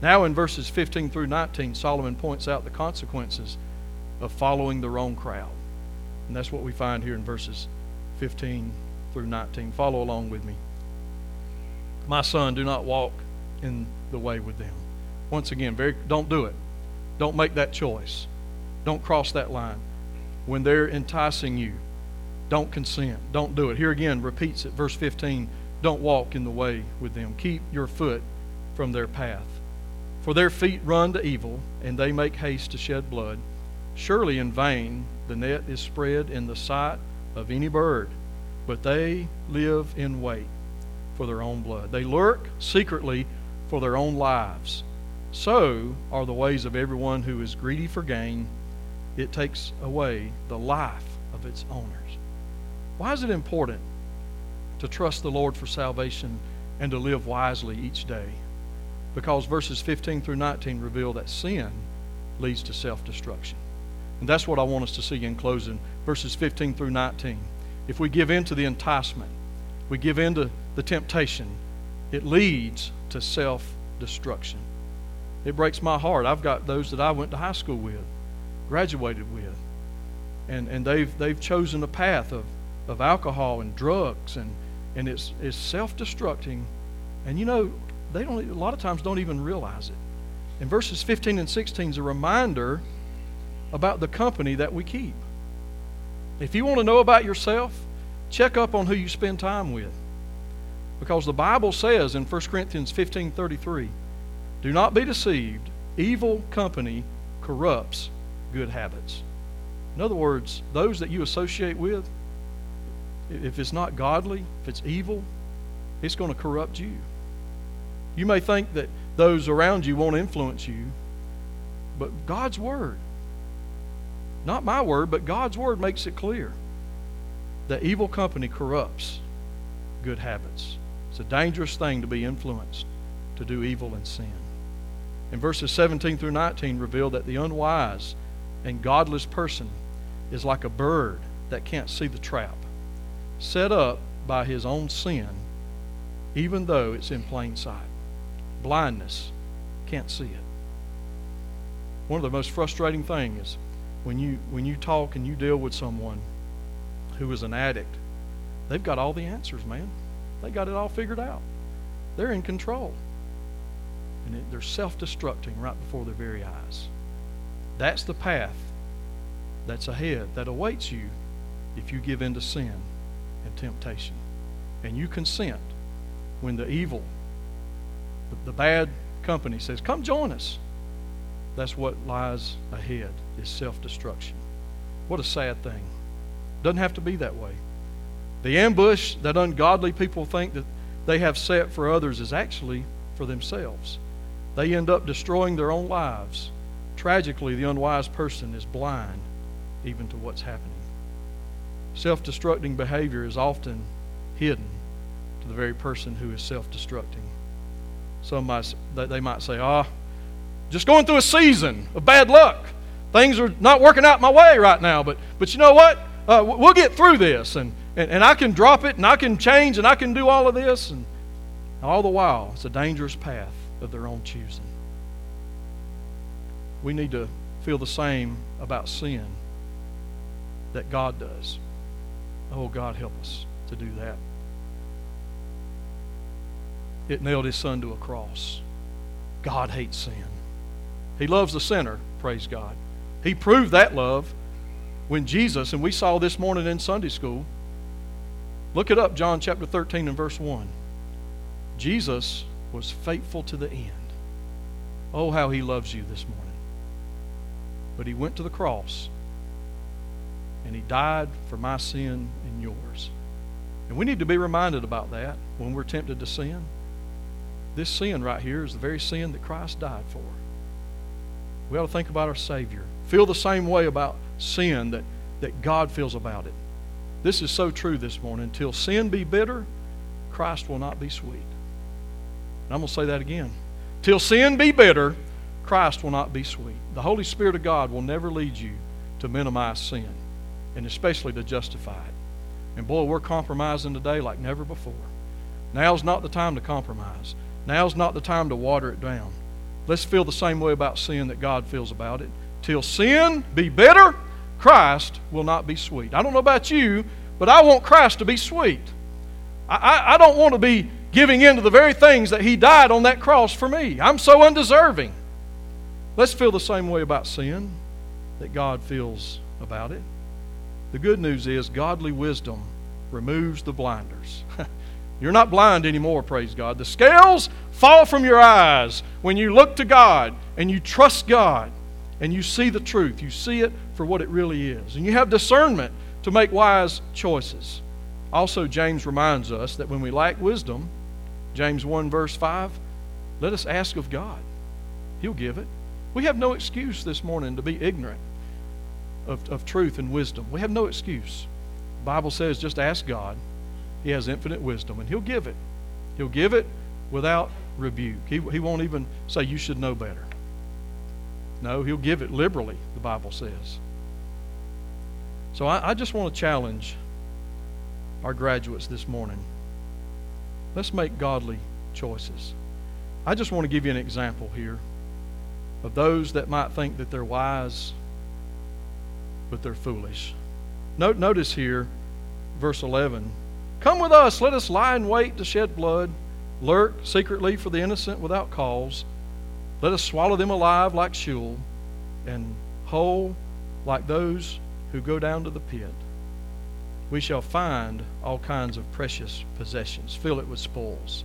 S1: Now, in verses 15 through 19, Solomon points out the consequences of following the wrong crowd. And that's what we find here in verses 15 through 19. Follow along with me. My son, do not walk in the way with them. Once again, very don't do it. Don't make that choice. Don't cross that line. When they're enticing you, don't consent. Don't do it. Here again repeats it. Verse 15 Don't walk in the way with them. Keep your foot from their path. For their feet run to evil, and they make haste to shed blood. Surely in vain the net is spread in the sight of any bird, but they live in wait for their own blood. They lurk secretly for their own lives. So are the ways of everyone who is greedy for gain. It takes away the life of its owners. Why is it important to trust the Lord for salvation and to live wisely each day? Because verses 15 through 19 reveal that sin leads to self destruction. And that's what I want us to see in closing, verses 15 through 19. If we give in to the enticement, we give in to the temptation, it leads to self destruction. It breaks my heart. I've got those that I went to high school with, graduated with, and, and they've, they've chosen a path of, of alcohol and drugs, and, and it's, it's self destructing. And you know, they don't, a lot of times don't even realize it. And verses 15 and 16 is a reminder about the company that we keep. If you want to know about yourself, check up on who you spend time with. Because the Bible says in 1 Corinthians 15 33, do not be deceived. Evil company corrupts good habits. In other words, those that you associate with, if it's not godly, if it's evil, it's going to corrupt you. You may think that those around you won't influence you, but God's Word not my word, but God's word makes it clear that evil company corrupts good habits. It's a dangerous thing to be influenced to do evil and sin. And verses 17 through 19 reveal that the unwise and godless person is like a bird that can't see the trap, set up by his own sin, even though it's in plain sight. Blindness can't see it. One of the most frustrating things is when you when you talk and you deal with someone who is an addict, they've got all the answers, man. They got it all figured out. They're in control. And it, they're self-destructing right before their very eyes. That's the path that's ahead that awaits you if you give in to sin and temptation. And you consent when the evil, the, bad company says, Come join us. That's what lies ahead is self-destruction. What a sad thing. Doesn't have to be that way. The ambush that ungodly people think that they have set for others is actually for themselves. They end up destroying their own lives. Tragically, the unwise person is blind even to what's happening. Self destructing behavior is often hidden to the very person who is self destructing. Some might, they might say, ah, just going through a season of bad luck. Things are not working out my way right now, but, but you know what? Uh, we'll get through this. And, and, and I can drop it and I can change and I can do all of this. And all the while, it's a dangerous path of their own choosing. We need to feel the same about sin that God does. Oh, God, help us to do that. It nailed his son to a cross. God hates sin. He loves the sinner, praise God. He proved that love when Jesus, and we saw this morning in Sunday school, look it up, John chapter 13 and verse 1. Jesus was faithful to the end. Oh, how he loves you this morning. But he went to the cross and he died for my sin and yours. And we need to be reminded about that when we're tempted to sin. This sin right here is the very sin that Christ died for. We ought to think about our Savior. Feel the same way about sin that, that God feels about it. This is so true this morning. Until sin be bitter, Christ will not be sweet. And I'm going to say that again. Till sin be bitter, Christ will not be sweet. The Holy Spirit of God will never lead you to minimize sin, and especially to justify it. And boy, we're compromising today like never before. Now's not the time to compromise. Now's not the time to water it down. Let's feel the same way about sin that God feels about it. Till sin be bitter, Christ will not be sweet. I don't know about you, but I want Christ to be sweet. I, I, I don't want to be giving in to the very things that He died on that cross for me. I'm so undeserving. Let's feel the same way about sin that God feels about it. The good news is godly wisdom removes the blinders. You're not blind anymore, praise God. The scales fall from your eyes when you look to God and you trust God and you see the truth. You see it for what it really is. And you have discernment to make wise choices. Also, James reminds us that when we lack wisdom, James 1, verse 5, let us ask of God. He'll give it. We have no excuse this morning to be ignorant of, of truth and wisdom. We have no excuse. The Bible says just ask God. He has infinite wisdom, and He'll give it. He'll give it without rebuke. He, he won't even say, You should know better. No, He'll give it liberally, the Bible says. So I, I just want to challenge our graduates this morning. Let's make godly choices. I just want to give you an example here of those that might think that they're wise but they're foolish. Note, notice here, verse 11 Come with us, let us lie in wait to shed blood, lurk secretly for the innocent without cause. Let us swallow them alive like Sheol, and whole like those who go down to the pit. We shall find all kinds of precious possessions, fill it with spoils.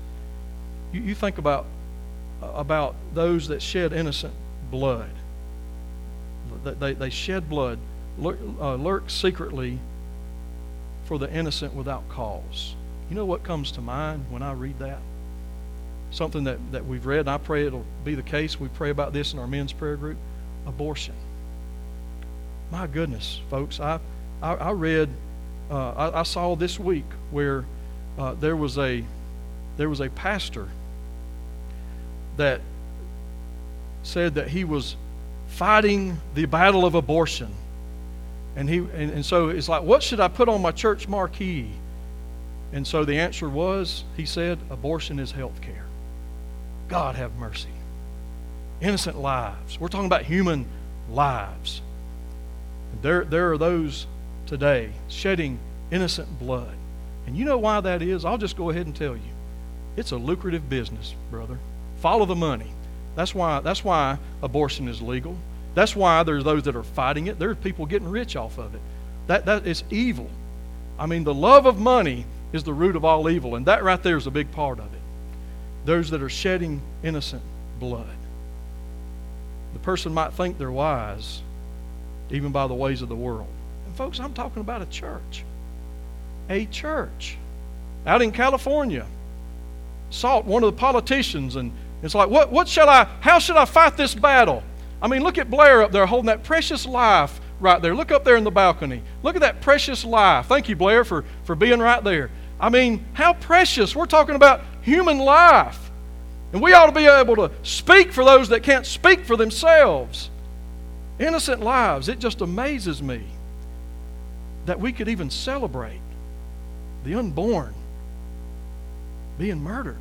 S1: You, you think about, about those that shed innocent blood. They, they shed blood lurk, uh, lurk secretly for the innocent without cause. You know what comes to mind when I read that? Something that, that we've read, and I pray it'll be the case. We pray about this in our men's prayer group abortion. My goodness, folks, I, I, I read, uh, I, I, saw this week where uh, there was a there was a pastor that said that he was fighting the battle of abortion and, he, and, and so it's like, what should I put on my church marquee? And so the answer was, he said, abortion is health care. God have mercy. Innocent lives. We're talking about human lives. There, there are those today shedding innocent blood. And you know why that is? I'll just go ahead and tell you. It's a lucrative business, brother. Follow the money. That's why, that's why abortion is legal. That's why there's those that are fighting it. There's people getting rich off of it. That, that is evil. I mean, the love of money is the root of all evil, and that right there is a big part of it. Those that are shedding innocent blood. The person might think they're wise, even by the ways of the world. And, folks, I'm talking about a church. A church. Out in California, sought one of the politicians, and it's like, what, what shall I, how should I fight this battle? I mean, look at Blair up there holding that precious life right there. Look up there in the balcony. Look at that precious life. Thank you, Blair, for, for being right there. I mean, how precious. We're talking about human life. And we ought to be able to speak for those that can't speak for themselves. Innocent lives. It just amazes me that we could even celebrate the unborn being murdered.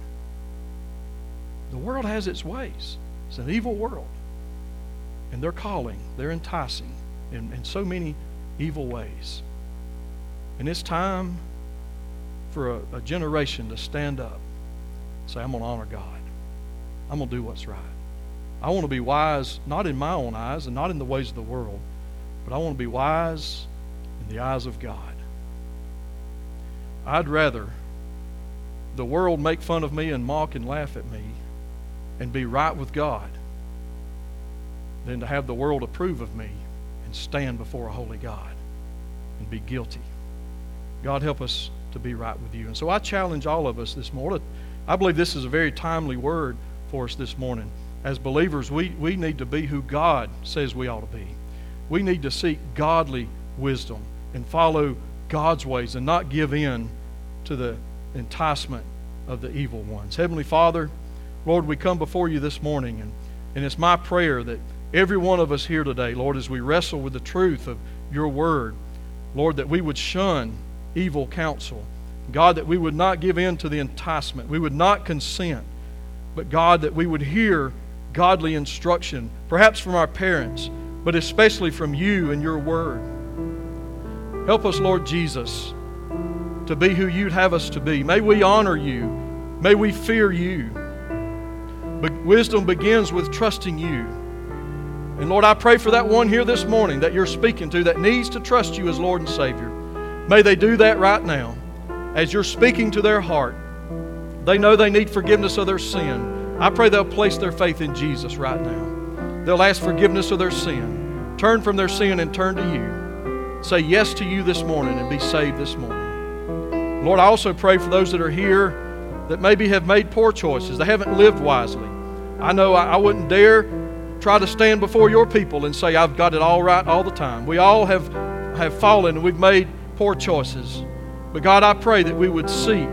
S1: The world has its ways. It's an evil world. And they're calling, they're enticing in, in so many evil ways. And it's time for a, a generation to stand up say, I'm going to honor God. I'm going to do what's right. I want to be wise, not in my own eyes and not in the ways of the world, but I want to be wise in the eyes of God. I'd rather the world make fun of me and mock and laugh at me and be right with God than to have the world approve of me and stand before a holy God and be guilty. God help us to be right with you. And so I challenge all of us this morning. I believe this is a very timely word for us this morning. As believers, we, we need to be who God says we ought to be. We need to seek godly wisdom and follow God's ways and not give in to the enticement of the evil ones. Heavenly Father, Lord, we come before you this morning, and, and it's my prayer that every one of us here today, Lord, as we wrestle with the truth of your word, Lord, that we would shun evil counsel. God, that we would not give in to the enticement. We would not consent. But God, that we would hear godly instruction, perhaps from our parents, but especially from you and your word. Help us, Lord Jesus, to be who you'd have us to be. May we honor you. May we fear you. But wisdom begins with trusting you. And Lord, I pray for that one here this morning that you're speaking to that needs to trust you as Lord and Savior. May they do that right now. As you're speaking to their heart, they know they need forgiveness of their sin. I pray they'll place their faith in Jesus right now. They'll ask forgiveness of their sin, turn from their sin and turn to you. Say yes to you this morning and be saved this morning. Lord, I also pray for those that are here that maybe have made poor choices. They haven't lived wisely. I know I, I wouldn't dare try to stand before your people and say, I've got it all right all the time. We all have, have fallen and we've made poor choices. But God, I pray that we would seek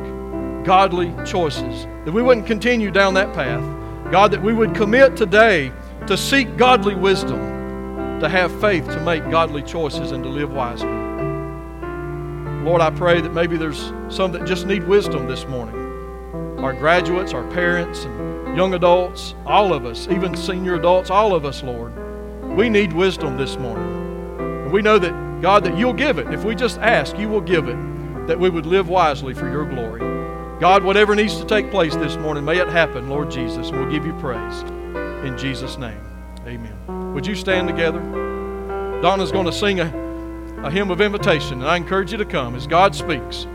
S1: godly choices, that we wouldn't continue down that path. God, that we would commit today to seek godly wisdom, to have faith to make godly choices and to live wisely. Lord, I pray that maybe there's some that just need wisdom this morning. Our graduates, our parents, and young adults, all of us, even senior adults, all of us, Lord, we need wisdom this morning. And we know that, God, that you'll give it. If we just ask, you will give it, that we would live wisely for your glory. God, whatever needs to take place this morning, may it happen, Lord Jesus, we'll give you praise. In Jesus' name, amen. Would you stand together? Donna's going to sing a, a hymn of invitation, and I encourage you to come as God speaks.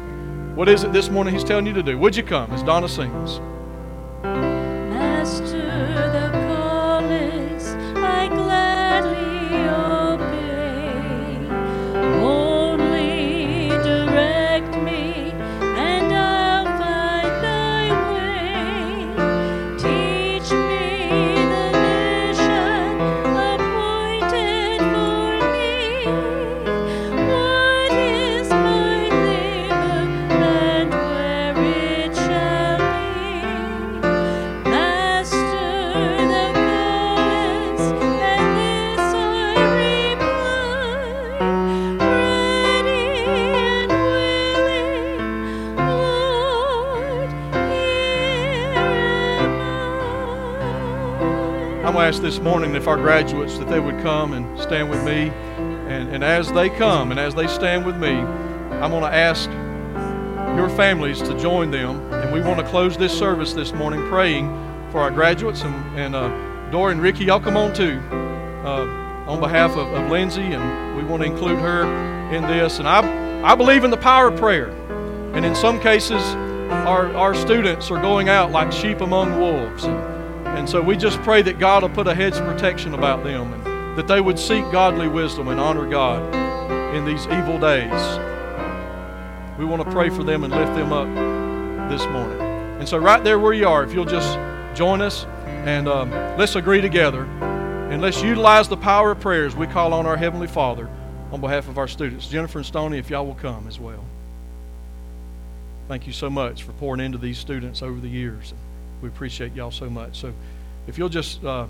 S1: What is it this morning He's telling you to do? Would you come as Donna sings? This morning if our graduates that they would come and stand with me. And, and as they come and as they stand with me, I'm going to ask your families to join them. And we want to close this service this morning praying for our graduates. And, and uh, Dora and Ricky, y'all come on too uh, on behalf of, of Lindsay. And we want to include her in this. And I, I believe in the power of prayer. And in some cases, our, our students are going out like sheep among wolves. And, and so we just pray that God will put a hedge of protection about them and that they would seek godly wisdom and honor God in these evil days. We want to pray for them and lift them up this morning. And so, right there where you are, if you'll just join us and um, let's agree together and let's utilize the power of prayers we call on our Heavenly Father on behalf of our students. Jennifer and Stoney, if y'all will come as well. Thank you so much for pouring into these students over the years. We appreciate y'all so much. So, if you'll just uh,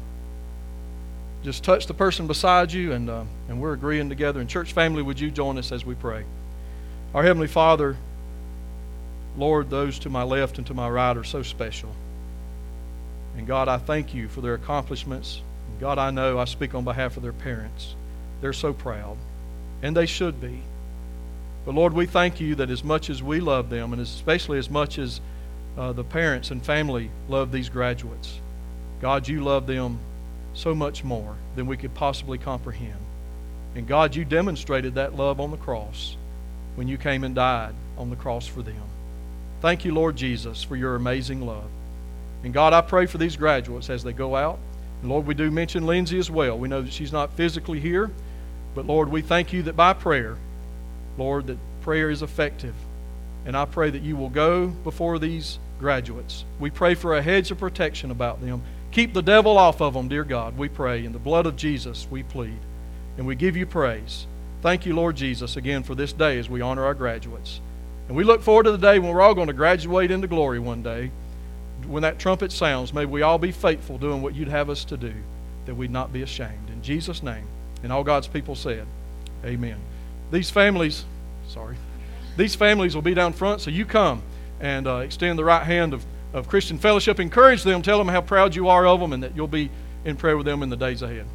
S1: just touch the person beside you, and uh, and we're agreeing together. And church family, would you join us as we pray? Our heavenly Father, Lord, those to my left and to my right are so special. And God, I thank you for their accomplishments. And God, I know I speak on behalf of their parents. They're so proud, and they should be. But Lord, we thank you that as much as we love them, and especially as much as uh, the parents and family love these graduates, God, you love them so much more than we could possibly comprehend. And God, you demonstrated that love on the cross when you came and died on the cross for them. Thank you, Lord Jesus, for your amazing love. And God, I pray for these graduates as they go out. And Lord, we do mention Lindsay as well. We know that she's not physically here, but Lord, we thank you that by prayer, Lord, that prayer is effective. And I pray that you will go before these graduates. We pray for a hedge of protection about them. Keep the devil off of them, dear God, we pray. In the blood of Jesus, we plead. And we give you praise. Thank you, Lord Jesus, again for this day as we honor our graduates. And we look forward to the day when we're all going to graduate into glory one day. When that trumpet sounds, may we all be faithful doing what you'd have us to do, that we'd not be ashamed. In Jesus' name. And all God's people said, Amen. These families, sorry, these families will be down front, so you come and uh, extend the right hand of, of Christian fellowship. Encourage them, tell them how proud you are of them, and that you'll be in prayer with them in the days ahead.